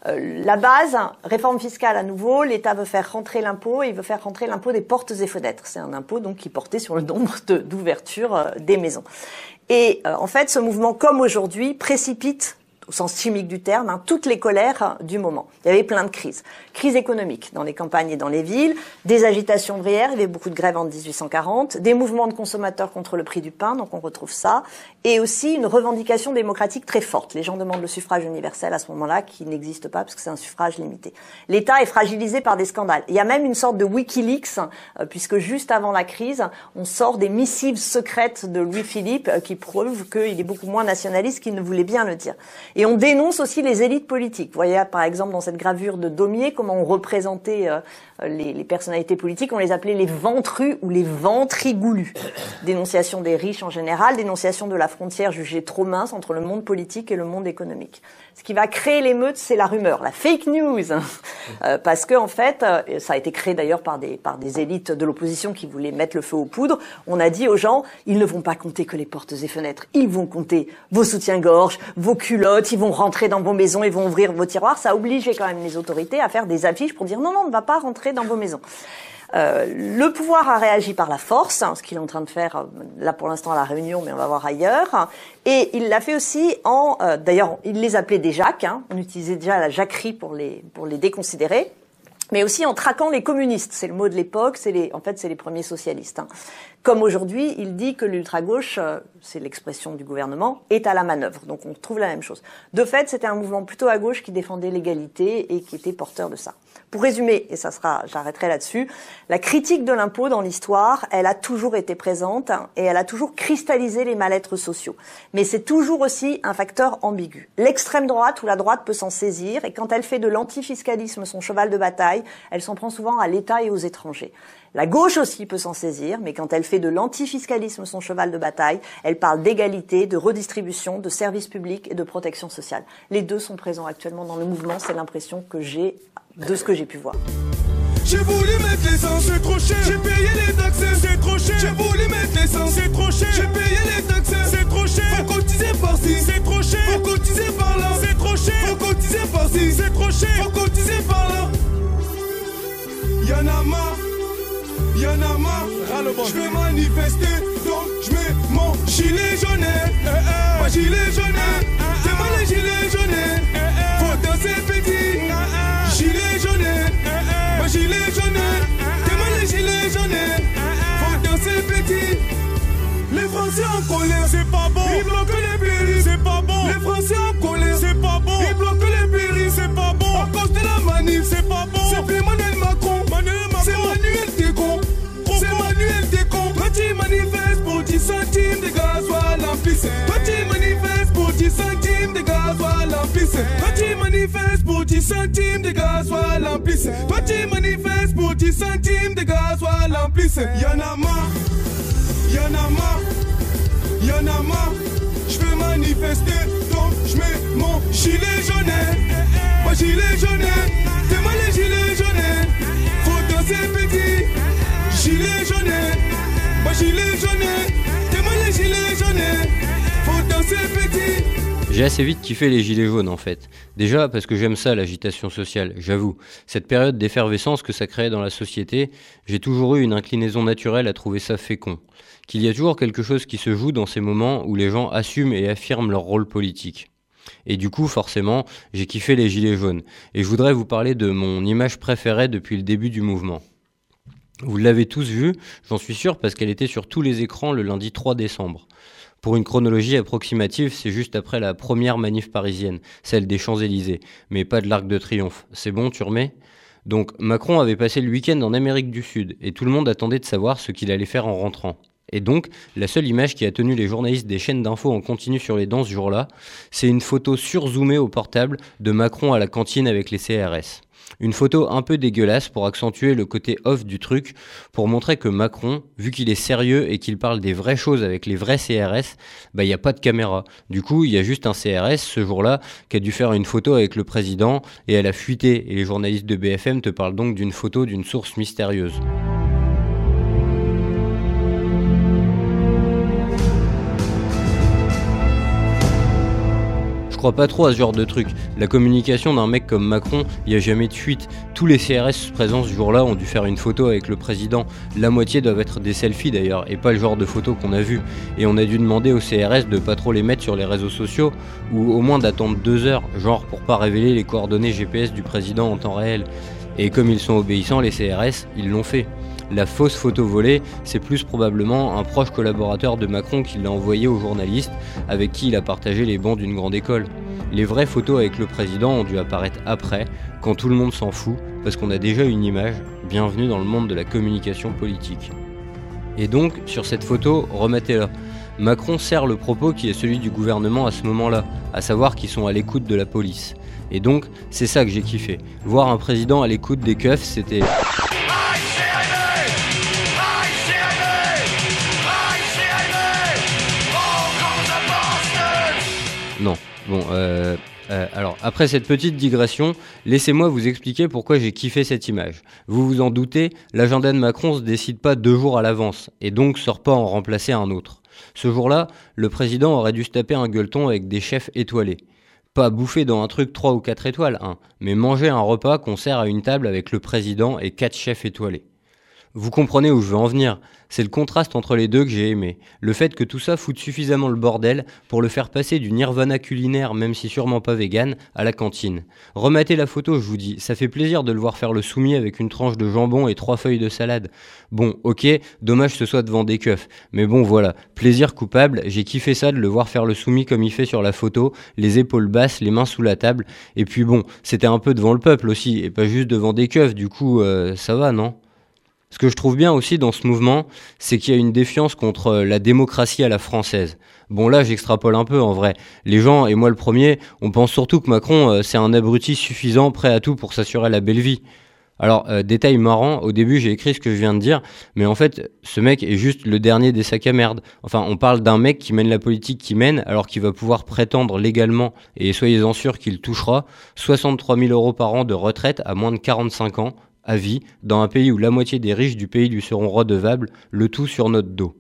Euh, la base, réforme fiscale à nouveau, l'État veut faire rentrer l'impôt et il veut faire rentrer l'impôt des portes et fenêtres. C'est un impôt donc qui portait sur le nombre d'ouvertures euh, des maisons. Et euh, en fait, ce mouvement, comme aujourd'hui, précipite au sens chimique du terme, hein, toutes les colères du moment. Il y avait plein de crises. Crise économique dans les campagnes et dans les villes, des agitations ouvrières, il y avait beaucoup de grèves en 1840, des mouvements de consommateurs contre le prix du pain, donc on retrouve ça, et aussi une revendication démocratique très forte. Les gens demandent le suffrage universel à ce moment-là, qui n'existe pas parce que c'est un suffrage limité. L'État est fragilisé par des scandales. Il y a même une sorte de Wikileaks, euh, puisque juste avant la crise, on sort des missives secrètes de Louis-Philippe euh, qui prouvent qu'il est beaucoup moins nationaliste qu'il ne voulait bien le dire. Et on dénonce aussi les élites politiques. Vous voyez, par exemple, dans cette gravure de Daumier, comment on représentait euh, les, les personnalités politiques, on les appelait les ventrus ou les ventrigoulus. [COUGHS] Dénonciation des riches en général, dénonciation de la frontière jugée trop mince entre le monde politique et le monde économique. Ce qui va créer l'émeute, c'est la rumeur, la fake news, [LAUGHS] Euh, parce que en fait, euh, ça a été créé d'ailleurs par des par des élites de l'opposition qui voulaient mettre le feu aux poudres. On a dit aux gens, ils ne vont pas compter que les portes et fenêtres, ils vont compter vos soutiens-gorge, vos culottes, ils vont rentrer dans vos maisons, ils vont ouvrir vos tiroirs. Ça a obligé quand même les autorités à faire des affiches pour dire non, non, on ne va pas rentrer dans vos maisons. Euh, le pouvoir a réagi par la force, hein, ce qu'il est en train de faire euh, là pour l'instant à la Réunion, mais on va voir ailleurs. Et il l'a fait aussi en, euh, d'ailleurs, il les appelait des jacques. Hein, on utilisait déjà la jacquerie pour les pour les déconsidérer mais aussi en traquant les communistes. C'est le mot de l'époque. C'est les, en fait, c'est les premiers socialistes. hein. Comme aujourd'hui, il dit que l'ultra-gauche, euh, c'est l'expression du gouvernement, est à la manœuvre. Donc on trouve la même chose. De fait, c'était un mouvement plutôt à gauche qui défendait l'égalité et qui était porteur de ça. Pour résumer, et ça sera, j'arrêterai là-dessus, la critique de l'impôt dans l'histoire, elle a toujours été présente et elle a toujours cristallisé les mal-être sociaux. Mais c'est toujours aussi un facteur ambigu. L'extrême droite ou la droite peut s'en saisir et quand elle fait de l'antifiscalisme son cheval de bataille, elle s'en prend souvent à l'État et aux étrangers. La gauche aussi peut s'en saisir, mais quand elle fait de l'antifiscalisme son cheval de bataille, elle parle d'égalité, de redistribution, de services publics et de protection sociale. Les deux sont présents actuellement dans le mouvement, c'est l'impression que j'ai de ce que j'ai pu voir.
J'ai voulu mettre l'essence, c'est trop cher. J'ai payé les taxes, c'est trop cher. J'ai voulu mettre l'essence, c'est trop cher. J'ai payé les taxes, c'est trop cher. Faut cotiser par-ci, c'est trop cher. Faut cotiser par-là, c'est trop cher. Faut cotiser par-ci, c'est trop cher. Faut cotiser par-là. Y'en a marre, y'en a marre. Je vais manifester, donc je mets mon gilet jaune. Eh, eh. Mon gilet jaune, c'est moi le gilet jaune. Faut danser petit, gilet jaune. Mon gilet jaune, c'est moi le gilet jaune. Faut danser petit. Les Français en colère, c'est pas bon. Ils Toi tu manifestes pour 10 centimes de gasoil en pisse. Toi tu manifestes pour 10 centimes de gasoil en pisse. Y'en a marre. Y'en a marre, y'en a marre, je veux manifester, donc je mets mon gilet jaune. Mon gilet jaune, c'est moi le gilet jaune. Faut danser petit, gilet jaune. Mon gilet jaune, c'est moi le gilet jaune. Faut danser petit.
J'ai assez vite kiffé les gilets jaunes en fait. Déjà parce que j'aime ça l'agitation sociale, j'avoue. Cette période d'effervescence que ça créait dans la société, j'ai toujours eu une inclinaison naturelle à trouver ça fécond. Qu'il y a toujours quelque chose qui se joue dans ces moments où les gens assument et affirment leur rôle politique. Et du coup, forcément, j'ai kiffé les gilets jaunes. Et je voudrais vous parler de mon image préférée depuis le début du mouvement. Vous l'avez tous vue, j'en suis sûr, parce qu'elle était sur tous les écrans le lundi 3 décembre. Pour une chronologie approximative, c'est juste après la première manif parisienne, celle des Champs-Élysées, mais pas de l'Arc de Triomphe. C'est bon, tu remets? Donc Macron avait passé le week-end en Amérique du Sud, et tout le monde attendait de savoir ce qu'il allait faire en rentrant. Et donc, la seule image qui a tenu les journalistes des chaînes d'infos en continu sur les dents ce jour-là, c'est une photo surzoomée au portable de Macron à la cantine avec les CRS. Une photo un peu dégueulasse pour accentuer le côté off du truc, pour montrer que Macron, vu qu'il est sérieux et qu'il parle des vraies choses avec les vrais CRS, bah il n'y a pas de caméra. Du coup, il y a juste un CRS ce jour-là qui a dû faire une photo avec le président et elle a fuité. Et les journalistes de BFM te parlent donc d'une photo d'une source mystérieuse. Crois pas trop à ce genre de truc. La communication d'un mec comme Macron, il n'y a jamais de fuite. Tous les CRS présents ce jour-là ont dû faire une photo avec le président. La moitié doivent être des selfies d'ailleurs, et pas le genre de photos qu'on a vu. Et on a dû demander aux CRS de pas trop les mettre sur les réseaux sociaux, ou au moins d'attendre deux heures, genre pour pas révéler les coordonnées GPS du président en temps réel. Et comme ils sont obéissants, les CRS, ils l'ont fait. La fausse photo volée, c'est plus probablement un proche collaborateur de Macron qui l'a envoyé aux journalistes avec qui il a partagé les bancs d'une grande école. Les vraies photos avec le président ont dû apparaître après, quand tout le monde s'en fout, parce qu'on a déjà une image, bienvenue dans le monde de la communication politique. Et donc, sur cette photo, remettez-la. Macron sert le propos qui est celui du gouvernement à ce moment-là, à savoir qu'ils sont à l'écoute de la police. Et donc, c'est ça que j'ai kiffé. Voir un président à l'écoute des keufs, c'était... Non. Bon, euh, euh, alors après cette petite digression, laissez-moi vous expliquer pourquoi j'ai kiffé cette image. Vous vous en doutez, l'agenda de Macron se décide pas deux jours à l'avance, et donc sort pas en remplacer un autre. Ce jour-là, le président aurait dû se taper un gueuleton avec des chefs étoilés. Pas bouffer dans un truc 3 ou 4 étoiles, hein, mais manger un repas qu'on sert à une table avec le président et quatre chefs étoilés. Vous comprenez où je veux en venir c'est le contraste entre les deux que j'ai aimé. Le fait que tout ça foute suffisamment le bordel pour le faire passer du nirvana culinaire, même si sûrement pas vegan, à la cantine. Remettez la photo, je vous dis, ça fait plaisir de le voir faire le soumis avec une tranche de jambon et trois feuilles de salade. Bon, ok, dommage ce soit devant des keufs. Mais bon, voilà, plaisir coupable, j'ai kiffé ça de le voir faire le soumis comme il fait sur la photo, les épaules basses, les mains sous la table. Et puis bon, c'était un peu devant le peuple aussi, et pas juste devant des keufs, du coup, euh, ça va, non? Ce que je trouve bien aussi dans ce mouvement, c'est qu'il y a une défiance contre euh, la démocratie à la française. Bon là, j'extrapole un peu en vrai. Les gens, et moi le premier, on pense surtout que Macron, euh, c'est un abruti suffisant, prêt à tout pour s'assurer la belle vie. Alors, euh, détail marrant, au début j'ai écrit ce que je viens de dire, mais en fait, ce mec est juste le dernier des sacs à merde. Enfin, on parle d'un mec qui mène la politique qui mène, alors qu'il va pouvoir prétendre légalement, et soyez-en sûrs qu'il touchera, 63 000 euros par an de retraite à moins de 45 ans, à vie, dans un pays où la moitié des riches du pays lui seront redevables, le tout sur notre dos.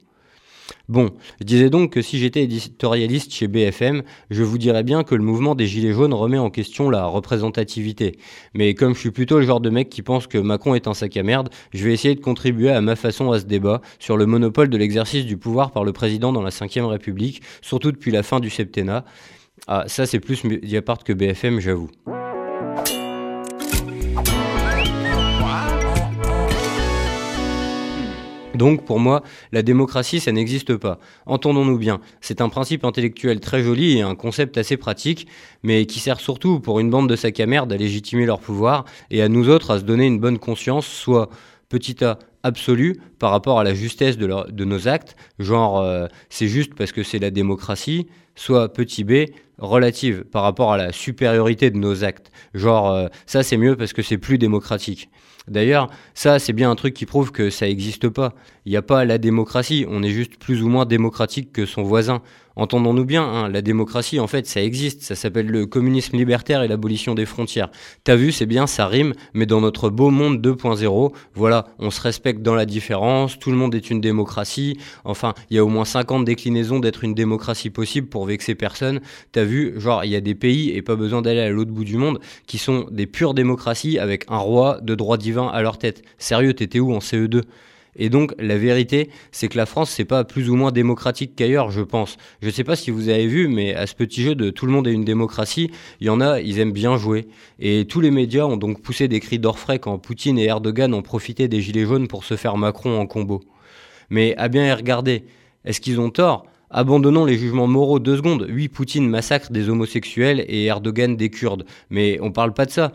Bon, je disais donc que si j'étais éditorialiste chez BFM, je vous dirais bien que le mouvement des Gilets jaunes remet en question la représentativité. Mais comme je suis plutôt le genre de mec qui pense que Macron est un sac à merde, je vais essayer de contribuer à ma façon à ce débat sur le monopole de l'exercice du pouvoir par le président dans la Ve République, surtout depuis la fin du septennat. Ah, ça c'est plus Mediapart que BFM, j'avoue. Donc pour moi, la démocratie, ça n'existe pas. Entendons-nous bien, c'est un principe intellectuel très joli et un concept assez pratique, mais qui sert surtout pour une bande de sacs à merde à légitimer leur pouvoir et à nous autres à se donner une bonne conscience, soit petit a absolu par rapport à la justesse de, de nos actes, genre euh, c'est juste parce que c'est la démocratie, soit petit b relative par rapport à la supériorité de nos actes, genre euh, ça c'est mieux parce que c'est plus démocratique. D'ailleurs, ça, c'est bien un truc qui prouve que ça n'existe pas. Il n'y a pas la démocratie, on est juste plus ou moins démocratique que son voisin. Entendons-nous bien, hein, la démocratie, en fait, ça existe. Ça s'appelle le communisme libertaire et l'abolition des frontières. T'as vu, c'est bien, ça rime, mais dans notre beau monde 2.0, voilà, on se respecte dans la différence, tout le monde est une démocratie. Enfin, il y a au moins 50 déclinaisons d'être une démocratie possible pour vexer personne. T'as vu, genre, il y a des pays, et pas besoin d'aller à l'autre bout du monde, qui sont des pures démocraties avec un roi de droit divin à leur tête. Sérieux, t'étais où en CE2 et donc la vérité, c'est que la France, c'est pas plus ou moins démocratique qu'ailleurs, je pense. Je sais pas si vous avez vu, mais à ce petit jeu de tout le monde est une démocratie, il y en a, ils aiment bien jouer. Et tous les médias ont donc poussé des cris d'orfraie quand Poutine et Erdogan ont profité des gilets jaunes pour se faire Macron en combo. Mais à bien y regarder, est-ce qu'ils ont tort? Abandonnons les jugements moraux deux secondes. Oui, Poutine massacre des homosexuels et Erdogan des Kurdes. Mais on parle pas de ça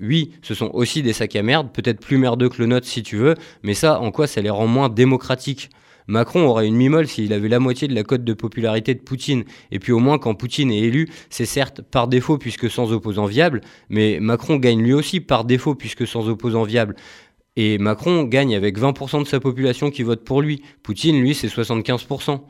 oui, ce sont aussi des sacs à merde, peut-être plus merdeux que le nôtre si tu veux, mais ça, en quoi ça les rend moins démocratiques? Macron aurait une mimole s'il avait la moitié de la cote de popularité de Poutine. Et puis au moins, quand Poutine est élu, c'est certes par défaut puisque sans opposant viable, mais Macron gagne lui aussi par défaut puisque sans opposant viable. Et Macron gagne avec 20% de sa population qui vote pour lui. Poutine, lui, c'est 75%.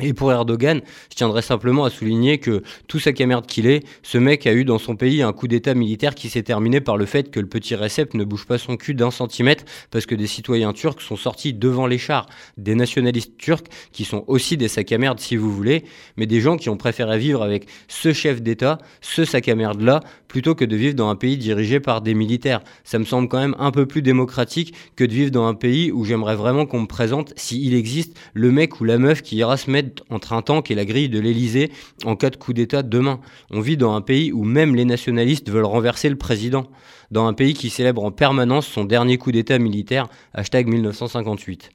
Et pour Erdogan, je tiendrais simplement à souligner que tout sa camerde qu'il est, ce mec a eu dans son pays un coup d'état militaire qui s'est terminé par le fait que le petit Recep ne bouge pas son cul d'un centimètre parce que des citoyens turcs sont sortis devant les chars, des nationalistes turcs qui sont aussi des sacs à merde si vous voulez, mais des gens qui ont préféré vivre avec ce chef d'état, ce sac à merde là, plutôt que de vivre dans un pays dirigé par des militaires. Ça me semble quand même un peu plus démocratique que de vivre dans un pays où j'aimerais vraiment qu'on me présente, s'il existe, le mec ou la meuf qui ira se mettre entre un tank et la grille de l'Elysée en cas de coup d'État demain. On vit dans un pays où même les nationalistes veulent renverser le président. Dans un pays qui célèbre en permanence son dernier coup d'État militaire, hashtag 1958.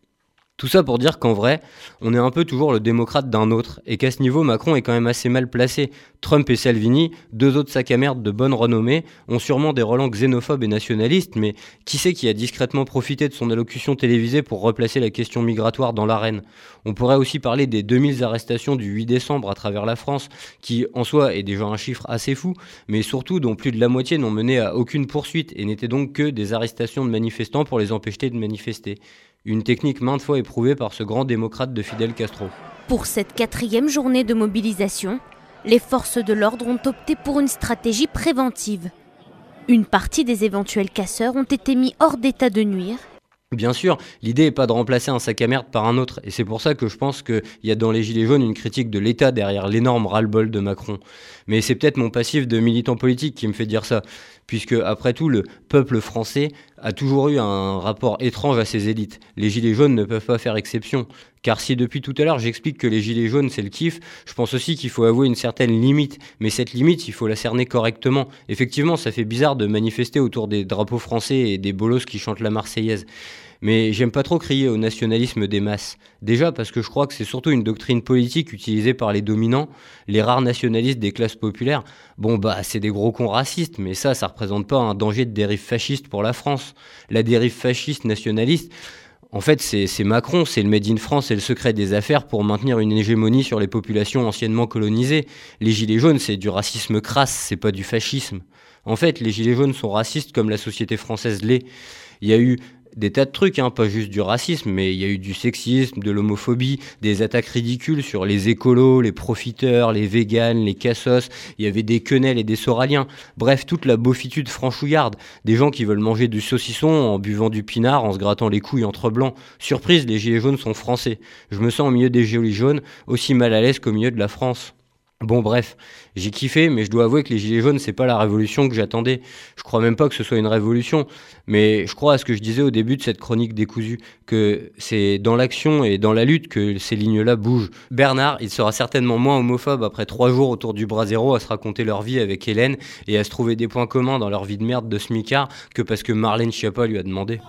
Tout ça pour dire qu'en vrai, on est un peu toujours le démocrate d'un autre, et qu'à ce niveau, Macron est quand même assez mal placé. Trump et Salvini, deux autres sacs à merde de bonne renommée, ont sûrement des relents xénophobes et nationalistes, mais qui sait qui a discrètement profité de son allocution télévisée pour replacer la question migratoire dans l'arène? On pourrait aussi parler des 2000 arrestations du 8 décembre à travers la France, qui en soi est déjà un chiffre assez fou, mais surtout dont plus de la moitié n'ont mené à aucune poursuite, et n'étaient donc que des arrestations de manifestants pour les empêcher de manifester une technique maintes fois éprouvée par ce grand démocrate de Fidel Castro.
Pour cette quatrième journée de mobilisation, les forces de l'ordre ont opté pour une stratégie préventive. Une partie des éventuels casseurs ont été mis hors d'état de nuire
Bien sûr, l'idée n'est pas de remplacer un sac à merde par un autre, et c'est pour ça que je pense qu'il y a dans les Gilets jaunes une critique de l'État derrière l'énorme ras-le-bol de Macron. Mais c'est peut-être mon passif de militant politique qui me fait dire ça, puisque après tout, le peuple français a toujours eu un rapport étrange à ses élites. Les Gilets jaunes ne peuvent pas faire exception. Car si depuis tout à l'heure j'explique que les Gilets jaunes c'est le kiff, je pense aussi qu'il faut avouer une certaine limite. Mais cette limite, il faut la cerner correctement. Effectivement, ça fait bizarre de manifester autour des drapeaux français et des bolos qui chantent la Marseillaise. Mais j'aime pas trop crier au nationalisme des masses. Déjà parce que je crois que c'est surtout une doctrine politique utilisée par les dominants, les rares nationalistes des classes populaires. Bon bah c'est des gros cons racistes, mais ça, ça représente pas un danger de dérive fasciste pour la France. La dérive fasciste nationaliste, en fait, c'est Macron, c'est le Made in France, c'est le secret des affaires pour maintenir une hégémonie sur les populations anciennement colonisées. Les gilets jaunes, c'est du racisme crasse, c'est pas du fascisme. En fait, les gilets jaunes sont racistes comme la société française l'est. Il y a eu des tas de trucs, hein, pas juste du racisme, mais il y a eu du sexisme, de l'homophobie, des attaques ridicules sur les écolos, les profiteurs, les véganes, les cassos, il y avait des quenelles et des soraliens, bref, toute la beaufitude franchouillarde, des gens qui veulent manger du saucisson en buvant du pinard, en se grattant les couilles entre blancs. Surprise, les gilets jaunes sont français. Je me sens au milieu des gilets jaunes, aussi mal à l'aise qu'au milieu de la France. Bon bref, j'ai kiffé, mais je dois avouer que les Gilets jaunes, c'est pas la révolution que j'attendais. Je crois même pas que ce soit une révolution, mais je crois à ce que je disais au début de cette chronique décousue, que c'est dans l'action et dans la lutte que ces lignes-là bougent. Bernard, il sera certainement moins homophobe après trois jours autour du bras zéro à se raconter leur vie avec Hélène et à se trouver des points communs dans leur vie de merde de smicard que parce que Marlène Schiappa lui a demandé.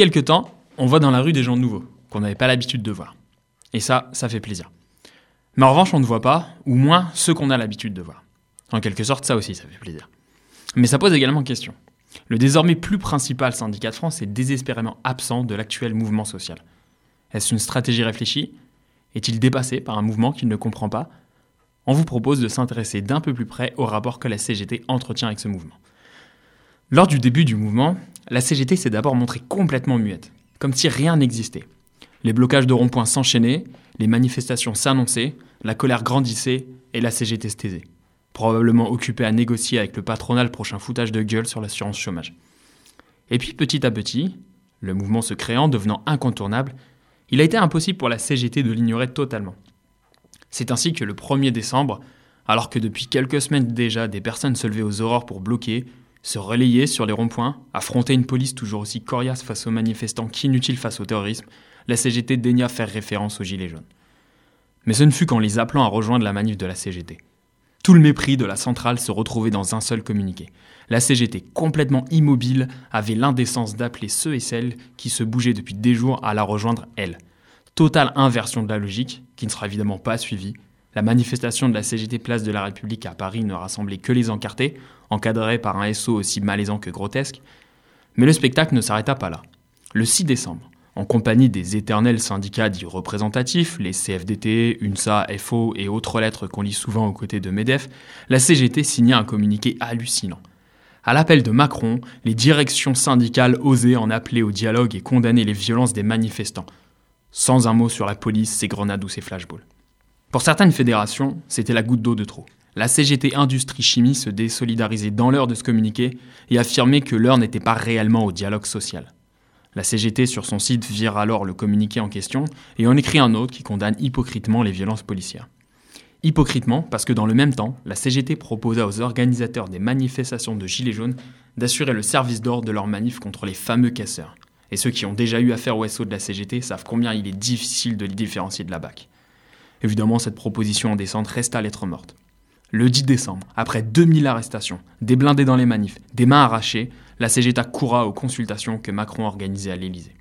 Quelques temps, on voit dans la rue des gens nouveaux, qu'on n'avait pas l'habitude de voir. Et ça, ça fait plaisir. Mais en revanche, on ne voit pas, ou moins, ceux qu'on a l'habitude de voir. En quelque sorte, ça aussi, ça fait plaisir. Mais ça pose également question. Le désormais plus principal syndicat de France est désespérément absent de l'actuel mouvement social. Est-ce une stratégie réfléchie? Est-il dépassé par un mouvement qu'il ne comprend pas? On vous propose de s'intéresser d'un peu plus près au rapport que la CGT entretient avec ce mouvement. Lors du début du mouvement, la CGT s'est d'abord montrée complètement muette, comme si rien n'existait. Les blocages de ronds-points s'enchaînaient, les manifestations s'annonçaient, la colère grandissait et la CGT se taisait, probablement occupée à négocier avec le patronat le prochain foutage de gueule sur l'assurance chômage. Et puis petit à petit, le mouvement se créant, devenant incontournable, il a été impossible pour la CGT de l'ignorer totalement. C'est ainsi que le 1er décembre, alors que depuis quelques semaines déjà des personnes se levaient aux aurores pour bloquer, se relayer sur les ronds-points, affronter une police toujours aussi coriace face aux manifestants qu'inutile face au terrorisme, la CGT daigna faire référence aux Gilets jaunes. Mais ce ne fut qu'en les appelant à rejoindre la manif de la CGT. Tout le mépris de la centrale se retrouvait dans un seul communiqué. La CGT, complètement immobile, avait l'indécence d'appeler ceux et celles qui se bougeaient depuis des jours à la rejoindre elle. Totale inversion de la logique, qui ne sera évidemment pas suivie, la manifestation de la CGT Place de la République à Paris ne rassemblait que les encartés, encadrés par un SO aussi malaisant que grotesque. Mais le spectacle ne s'arrêta pas là. Le 6 décembre, en compagnie des éternels syndicats dits représentatifs, les CFDT, UNSA, FO et autres lettres qu'on lit souvent aux côtés de MEDEF, la CGT signait un communiqué hallucinant. À l'appel de Macron, les directions syndicales osaient en appeler au dialogue et condamner les violences des manifestants, sans un mot sur la police, ses grenades ou ses flashballs. Pour certaines fédérations, c'était la goutte d'eau de trop. La CGT Industrie Chimie se désolidarisait dans l'heure de se communiquer et affirmait que l'heure n'était pas réellement au dialogue social. La CGT sur son site vire alors le communiqué en question et en écrit un autre qui condamne hypocritement les violences policières. Hypocritement parce que dans le même temps, la CGT proposa aux organisateurs des manifestations de Gilets jaunes d'assurer le service d'ordre de leurs manifs contre les fameux casseurs. Et ceux qui ont déjà eu affaire au SO de la CGT savent combien il est difficile de les différencier de la BAC. Évidemment, cette proposition en descente resta lettre morte. Le 10 décembre, après 2000 arrestations, des blindés dans les manifs, des mains arrachées, la CGT coura aux consultations que Macron organisait à l'Élysée.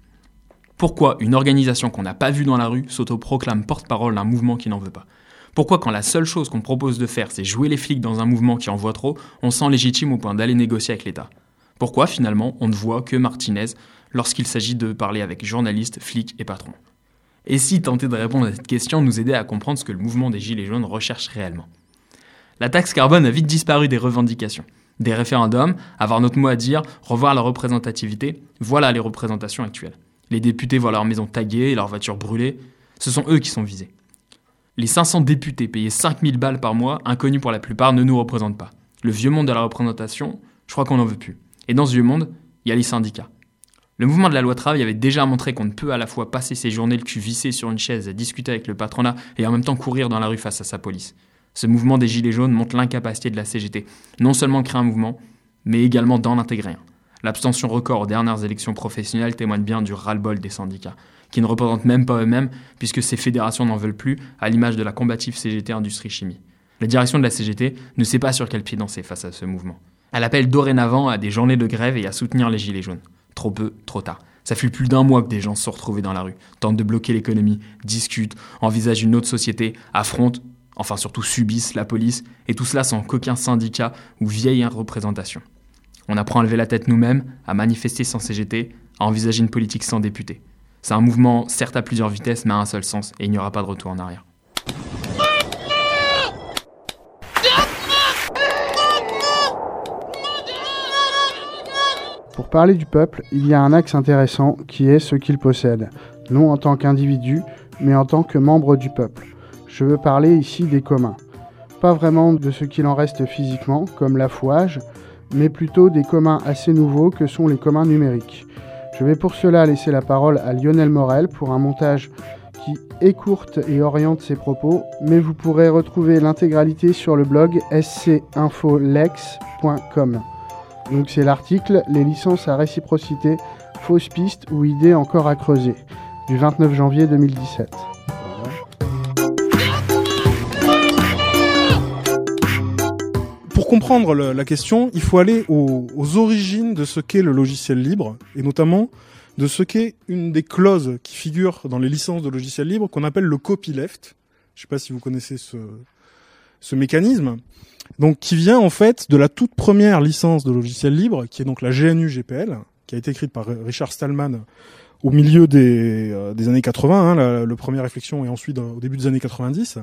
Pourquoi une organisation qu'on n'a pas vue dans la rue s'autoproclame porte-parole d'un mouvement qui n'en veut pas? Pourquoi quand la seule chose qu'on propose de faire c'est jouer les flics dans un mouvement qui envoie trop, on sent légitime au point d'aller négocier avec l'État? Pourquoi finalement on ne voit que Martinez lorsqu'il s'agit de parler avec journalistes, flics et patrons? Et si tenter de répondre à cette question nous aidait à comprendre ce que le mouvement des Gilets jaunes recherche réellement? La taxe carbone a vite disparu des revendications. Des référendums, avoir notre mot à dire, revoir la représentativité, voilà les représentations actuelles. Les députés voient leur maison taguée et leurs voitures brûlées. Ce sont eux qui sont visés. Les 500 députés payés 5000 balles par mois, inconnus pour la plupart, ne nous représentent pas. Le vieux monde de la représentation, je crois qu'on n'en veut plus. Et dans ce vieux monde, il y a les syndicats. Le mouvement de la loi travail avait déjà montré qu'on ne peut à la fois passer ses journées le cul vissé sur une chaise à discuter avec le patronat et en même temps courir dans la rue face à sa police. Ce mouvement des Gilets jaunes montre l'incapacité de la CGT, non seulement créer un mouvement, mais également d'en intégrer un. L'abstention record aux dernières élections professionnelles témoigne bien du ras-le-bol des syndicats, qui ne représentent même pas eux-mêmes, puisque ces fédérations n'en veulent plus, à l'image de la combative CGT Industrie Chimie. La direction de la CGT ne sait pas sur quel pied danser face à ce mouvement. Elle appelle dorénavant à des journées de grève et à soutenir les Gilets jaunes. Trop peu, trop tard. Ça fait plus d'un mois que des gens se sont dans la rue, tentent de bloquer l'économie, discutent, envisagent une autre société, affrontent enfin surtout subissent la police, et tout cela sans qu'aucun syndicat ou vieille représentation. On apprend à lever la tête nous-mêmes, à manifester sans CGT, à envisager une politique sans députés. C'est un mouvement certes à plusieurs vitesses, mais à un seul sens, et il n'y aura pas de retour en arrière.
Pour parler du peuple, il y a un axe intéressant qui est ce qu'il possède, non en tant qu'individu, mais en tant que membre du peuple. Je veux parler ici des communs. Pas vraiment de ce qu'il en reste physiquement, comme l'affouage, mais plutôt des communs assez nouveaux que sont les communs numériques. Je vais pour cela laisser la parole à Lionel Morel pour un montage qui écourte et oriente ses propos, mais vous pourrez retrouver l'intégralité sur le blog scinfolex.com. Donc c'est l'article Les licences à réciprocité, fausses pistes ou idées encore à creuser, du 29 janvier 2017.
Comprendre la question, il faut aller aux, origines de ce qu'est le logiciel libre, et notamment de ce qu'est une des clauses qui figure dans les licences de logiciel libre qu'on appelle le copyleft. Je ne sais pas si vous connaissez ce, ce mécanisme. Donc, qui vient en fait de la toute première licence de logiciel libre, qui est donc la GNU GPL, qui a été écrite par Richard Stallman au milieu des, euh, années 80, hein, la, première réflexion, et ensuite au début des années 90.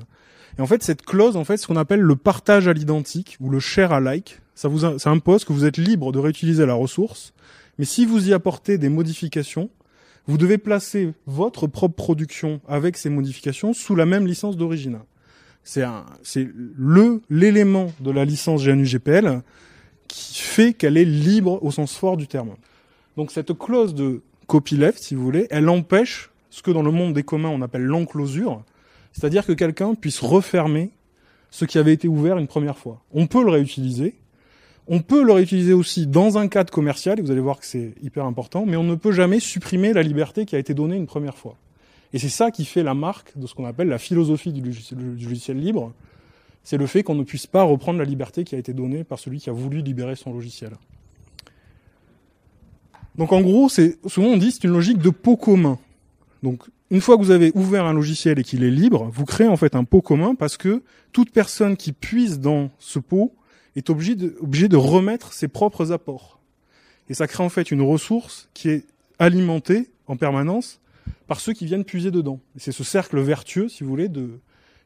Et en fait, cette clause, en fait, ce qu'on appelle le partage à l'identique ou le share alike, ça vous, ça impose que vous êtes libre de réutiliser la ressource, mais si vous y apportez des modifications, vous devez placer votre propre production avec ces modifications sous la même licence d'origine. C'est c'est le, l'élément de la licence GNU-GPL qui fait qu'elle est libre au sens fort du terme. Donc cette clause de copyleft, si vous voulez, elle empêche ce que dans le monde des communs on appelle l'enclosure, c'est-à-dire que quelqu'un puisse refermer ce qui avait été ouvert une première fois. On peut le réutiliser. On peut le réutiliser aussi dans un cadre commercial, et vous allez voir que c'est hyper important, mais on ne peut jamais supprimer la liberté qui a été donnée une première fois. Et c'est ça qui fait la marque de ce qu'on appelle la philosophie du logiciel, libre. C'est le fait qu'on ne puisse pas reprendre la liberté qui a été donnée par celui qui a voulu libérer son logiciel. Donc en gros, c'est souvent on dit c'est une logique de pot commun. Donc une fois que vous avez ouvert un logiciel et qu'il est libre, vous créez en fait un pot commun parce que toute personne qui puise dans ce pot est obligée de, remettre ses propres apports. Et ça crée en fait une ressource qui est alimentée en permanence par ceux qui viennent puiser dedans. C'est ce cercle vertueux, si vous voulez,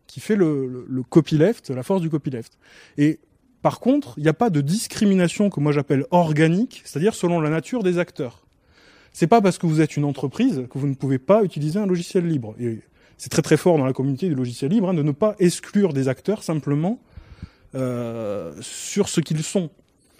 qui fait le, le, le copyleft, la force du copyleft. Et par contre, il n'y a pas de discrimination que moi j'appelle organique, c'est-à-dire selon la nature des acteurs. C'est pas parce que vous êtes une entreprise que vous ne pouvez pas utiliser un logiciel libre. Et c'est très très fort dans la communauté du logiciel libre hein, de ne pas exclure des acteurs simplement euh, sur ce qu'ils sont.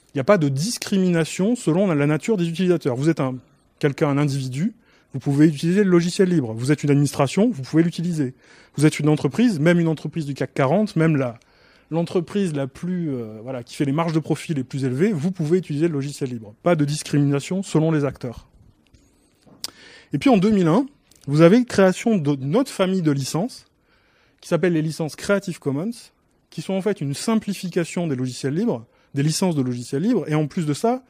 Il n'y a pas de discrimination selon la nature des utilisateurs. Vous êtes un quelqu'un, un individu, vous pouvez utiliser le logiciel libre. Vous êtes une administration, vous pouvez l'utiliser. Vous êtes une entreprise, même une entreprise du CAC 40, même la l'entreprise la plus euh, voilà qui fait les marges de profit les plus élevées, vous pouvez utiliser le logiciel libre. Pas de discrimination selon les acteurs. Et puis en 2001, vous avez création d'une autre famille de licences qui s'appelle les licences Creative Commons, qui sont en fait une simplification des logiciels libres, des licences de logiciels libres, et en plus de ça,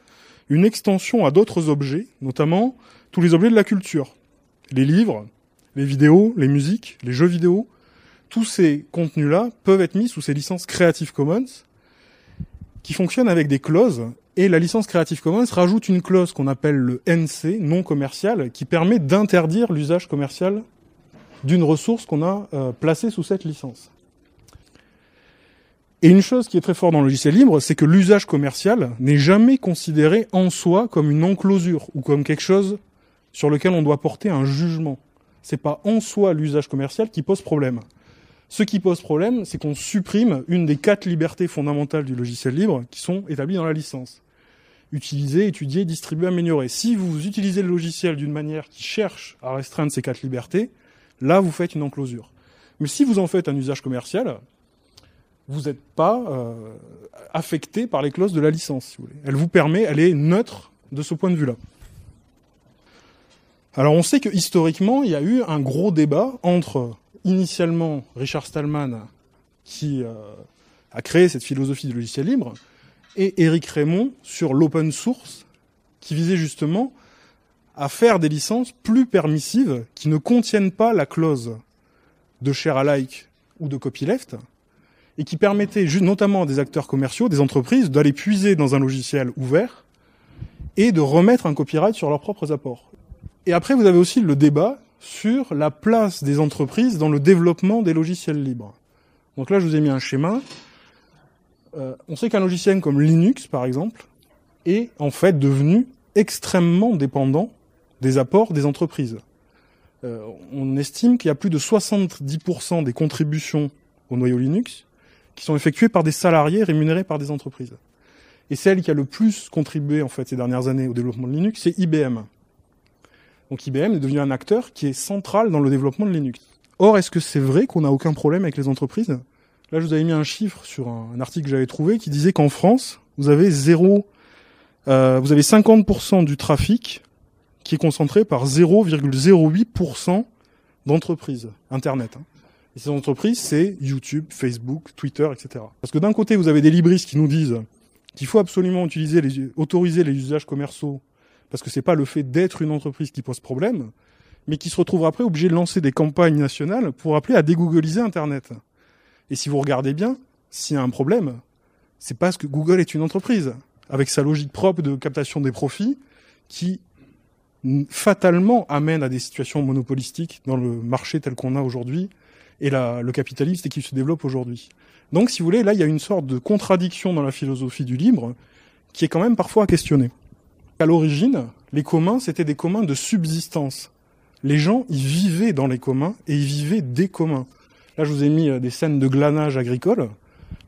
une extension à d'autres objets, notamment tous les objets de la culture, les livres, les vidéos, les musiques, les jeux vidéo, tous ces contenus-là peuvent être mis sous ces licences Creative Commons qui fonctionnent avec des clauses. Et la licence Creative Commons rajoute une clause qu'on appelle le NC, non commercial, qui permet d'interdire l'usage commercial d'une ressource qu'on a euh, placée sous cette licence. Et une chose qui est très forte dans le logiciel libre, c'est que l'usage commercial n'est jamais considéré en soi comme une enclosure ou comme quelque chose sur lequel on doit porter un jugement. C'est pas en soi l'usage commercial qui pose problème. Ce qui pose problème, c'est qu'on supprime une des quatre libertés fondamentales du logiciel libre qui sont établies dans la licence. Utiliser, étudier, distribuer, améliorer. Si vous utilisez le logiciel d'une manière qui cherche à restreindre ces quatre libertés, là, vous faites une enclosure. Mais si vous en faites un usage commercial, vous n'êtes pas euh, affecté par les clauses de la licence. Si vous voulez. Elle vous permet, elle est neutre de ce point de vue-là. Alors on sait que historiquement, il y a eu un gros débat entre initialement Richard Stallman, qui euh, a créé cette philosophie du logiciel libre, et Eric Raymond sur l'open source, qui visait justement à faire des licences plus permissives, qui ne contiennent pas la clause de share alike ou de copyleft, et qui permettaient notamment à des acteurs commerciaux, des entreprises, d'aller puiser dans un logiciel ouvert et de remettre un copyright sur leurs propres apports. Et après, vous avez aussi le débat sur la place des entreprises dans le développement des logiciels libres. Donc là, je vous ai mis un schéma. Euh, on sait qu'un logiciel comme Linux, par exemple, est en fait devenu extrêmement dépendant des apports des entreprises. Euh, on estime qu'il y a plus de 70% des contributions au noyau Linux qui sont effectuées par des salariés rémunérés par des entreprises. Et celle qui a le plus contribué en fait ces dernières années au développement de Linux, c'est IBM. Donc IBM est devenu un acteur qui est central dans le développement de Linux. Or, est-ce que c'est vrai qu'on n'a aucun problème avec les entreprises? Là, je vous avais mis un chiffre sur un, article que j'avais trouvé qui disait qu'en France, vous avez zéro, euh, vous avez 50% du trafic qui est concentré par 0,08% d'entreprises Internet. Hein. Et ces entreprises, c'est YouTube, Facebook, Twitter, etc. Parce que d'un côté, vous avez des libristes qui nous disent qu'il faut absolument autoriser les usages commerciaux parce que c'est pas le fait d'être une entreprise qui pose problème, mais qui se retrouve après obligé de lancer des campagnes nationales pour appeler à dégoogliser Internet. Et si vous regardez bien, s'il y a un problème, c'est parce que Google est une entreprise, avec sa logique propre de captation des profits, qui fatalement amène à des situations monopolistiques dans le marché tel qu'on a aujourd'hui, et le capitalisme qui se développe aujourd'hui. Donc, si vous voulez, là, il y a une sorte de contradiction dans la philosophie du libre, qui est quand même parfois à questionner. À l'origine, les communs, c'était des communs de subsistance. Les gens, ils vivaient dans les communs et ils vivaient des communs. Là, je vous ai mis euh, des scènes de glanage agricole.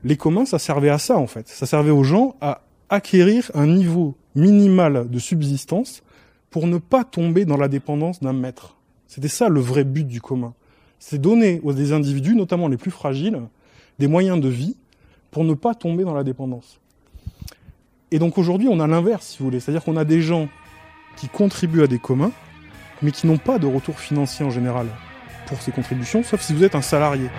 Les communs, ça servait à ça, en fait. Ça servait aux gens à acquérir un niveau minimal de subsistance pour ne pas tomber dans la dépendance d'un maître. C'était ça le vrai but du commun. C'est donner aux individus, notamment les plus fragiles, des moyens de vie pour ne pas tomber dans la dépendance. Et donc aujourd'hui, on a l'inverse, si vous voulez. C'est-à-dire qu'on a des gens qui contribuent à des communs, mais qui n'ont pas de retour financier en général pour ces contributions, sauf si vous êtes un salarié.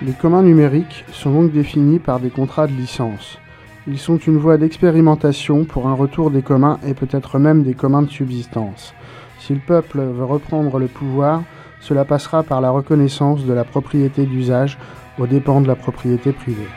Les communs numériques sont donc définis par des contrats de licence. Ils sont une voie d'expérimentation pour un retour des communs et peut-être même des communs de subsistance. Si le peuple veut reprendre le pouvoir, cela passera par la reconnaissance de la propriété d'usage aux dépens de la propriété privée.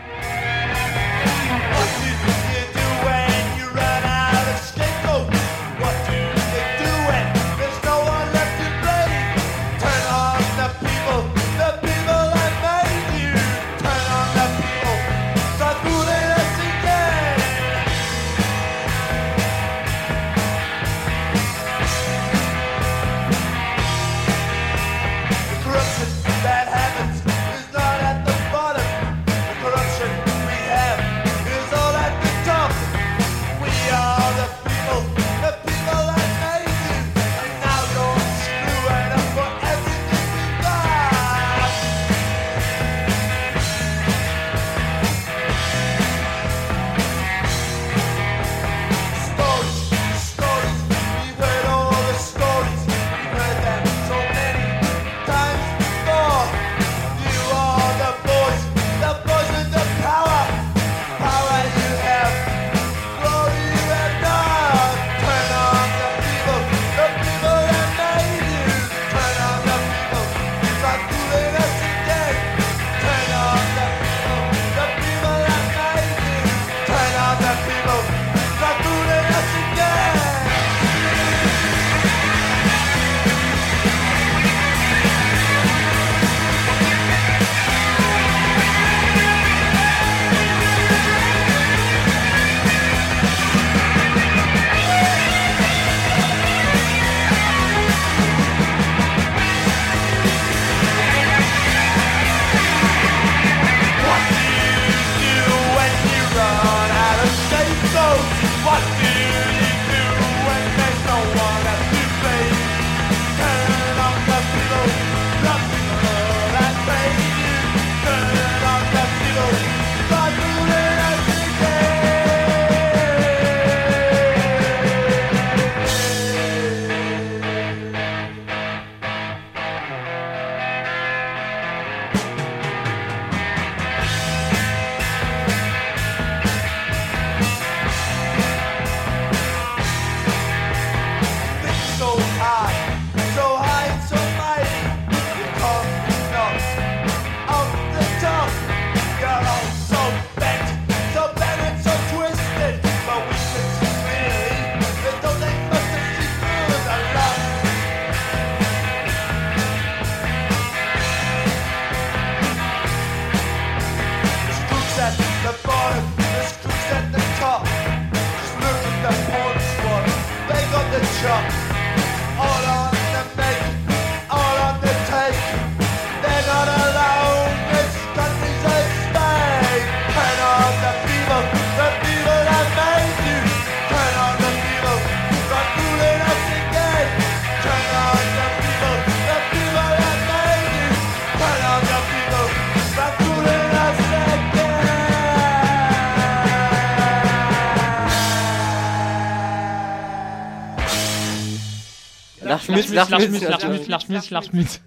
L'archmutz.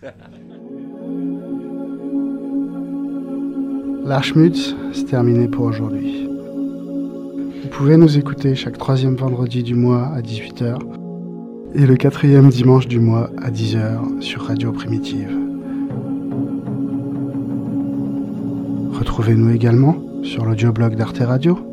L'Archmutz, c'est terminé pour aujourd'hui. Vous pouvez nous écouter chaque troisième vendredi du mois à 18h et le quatrième dimanche du mois à 10h sur Radio Primitive. Retrouvez-nous également sur l'audioblog d'Arte Radio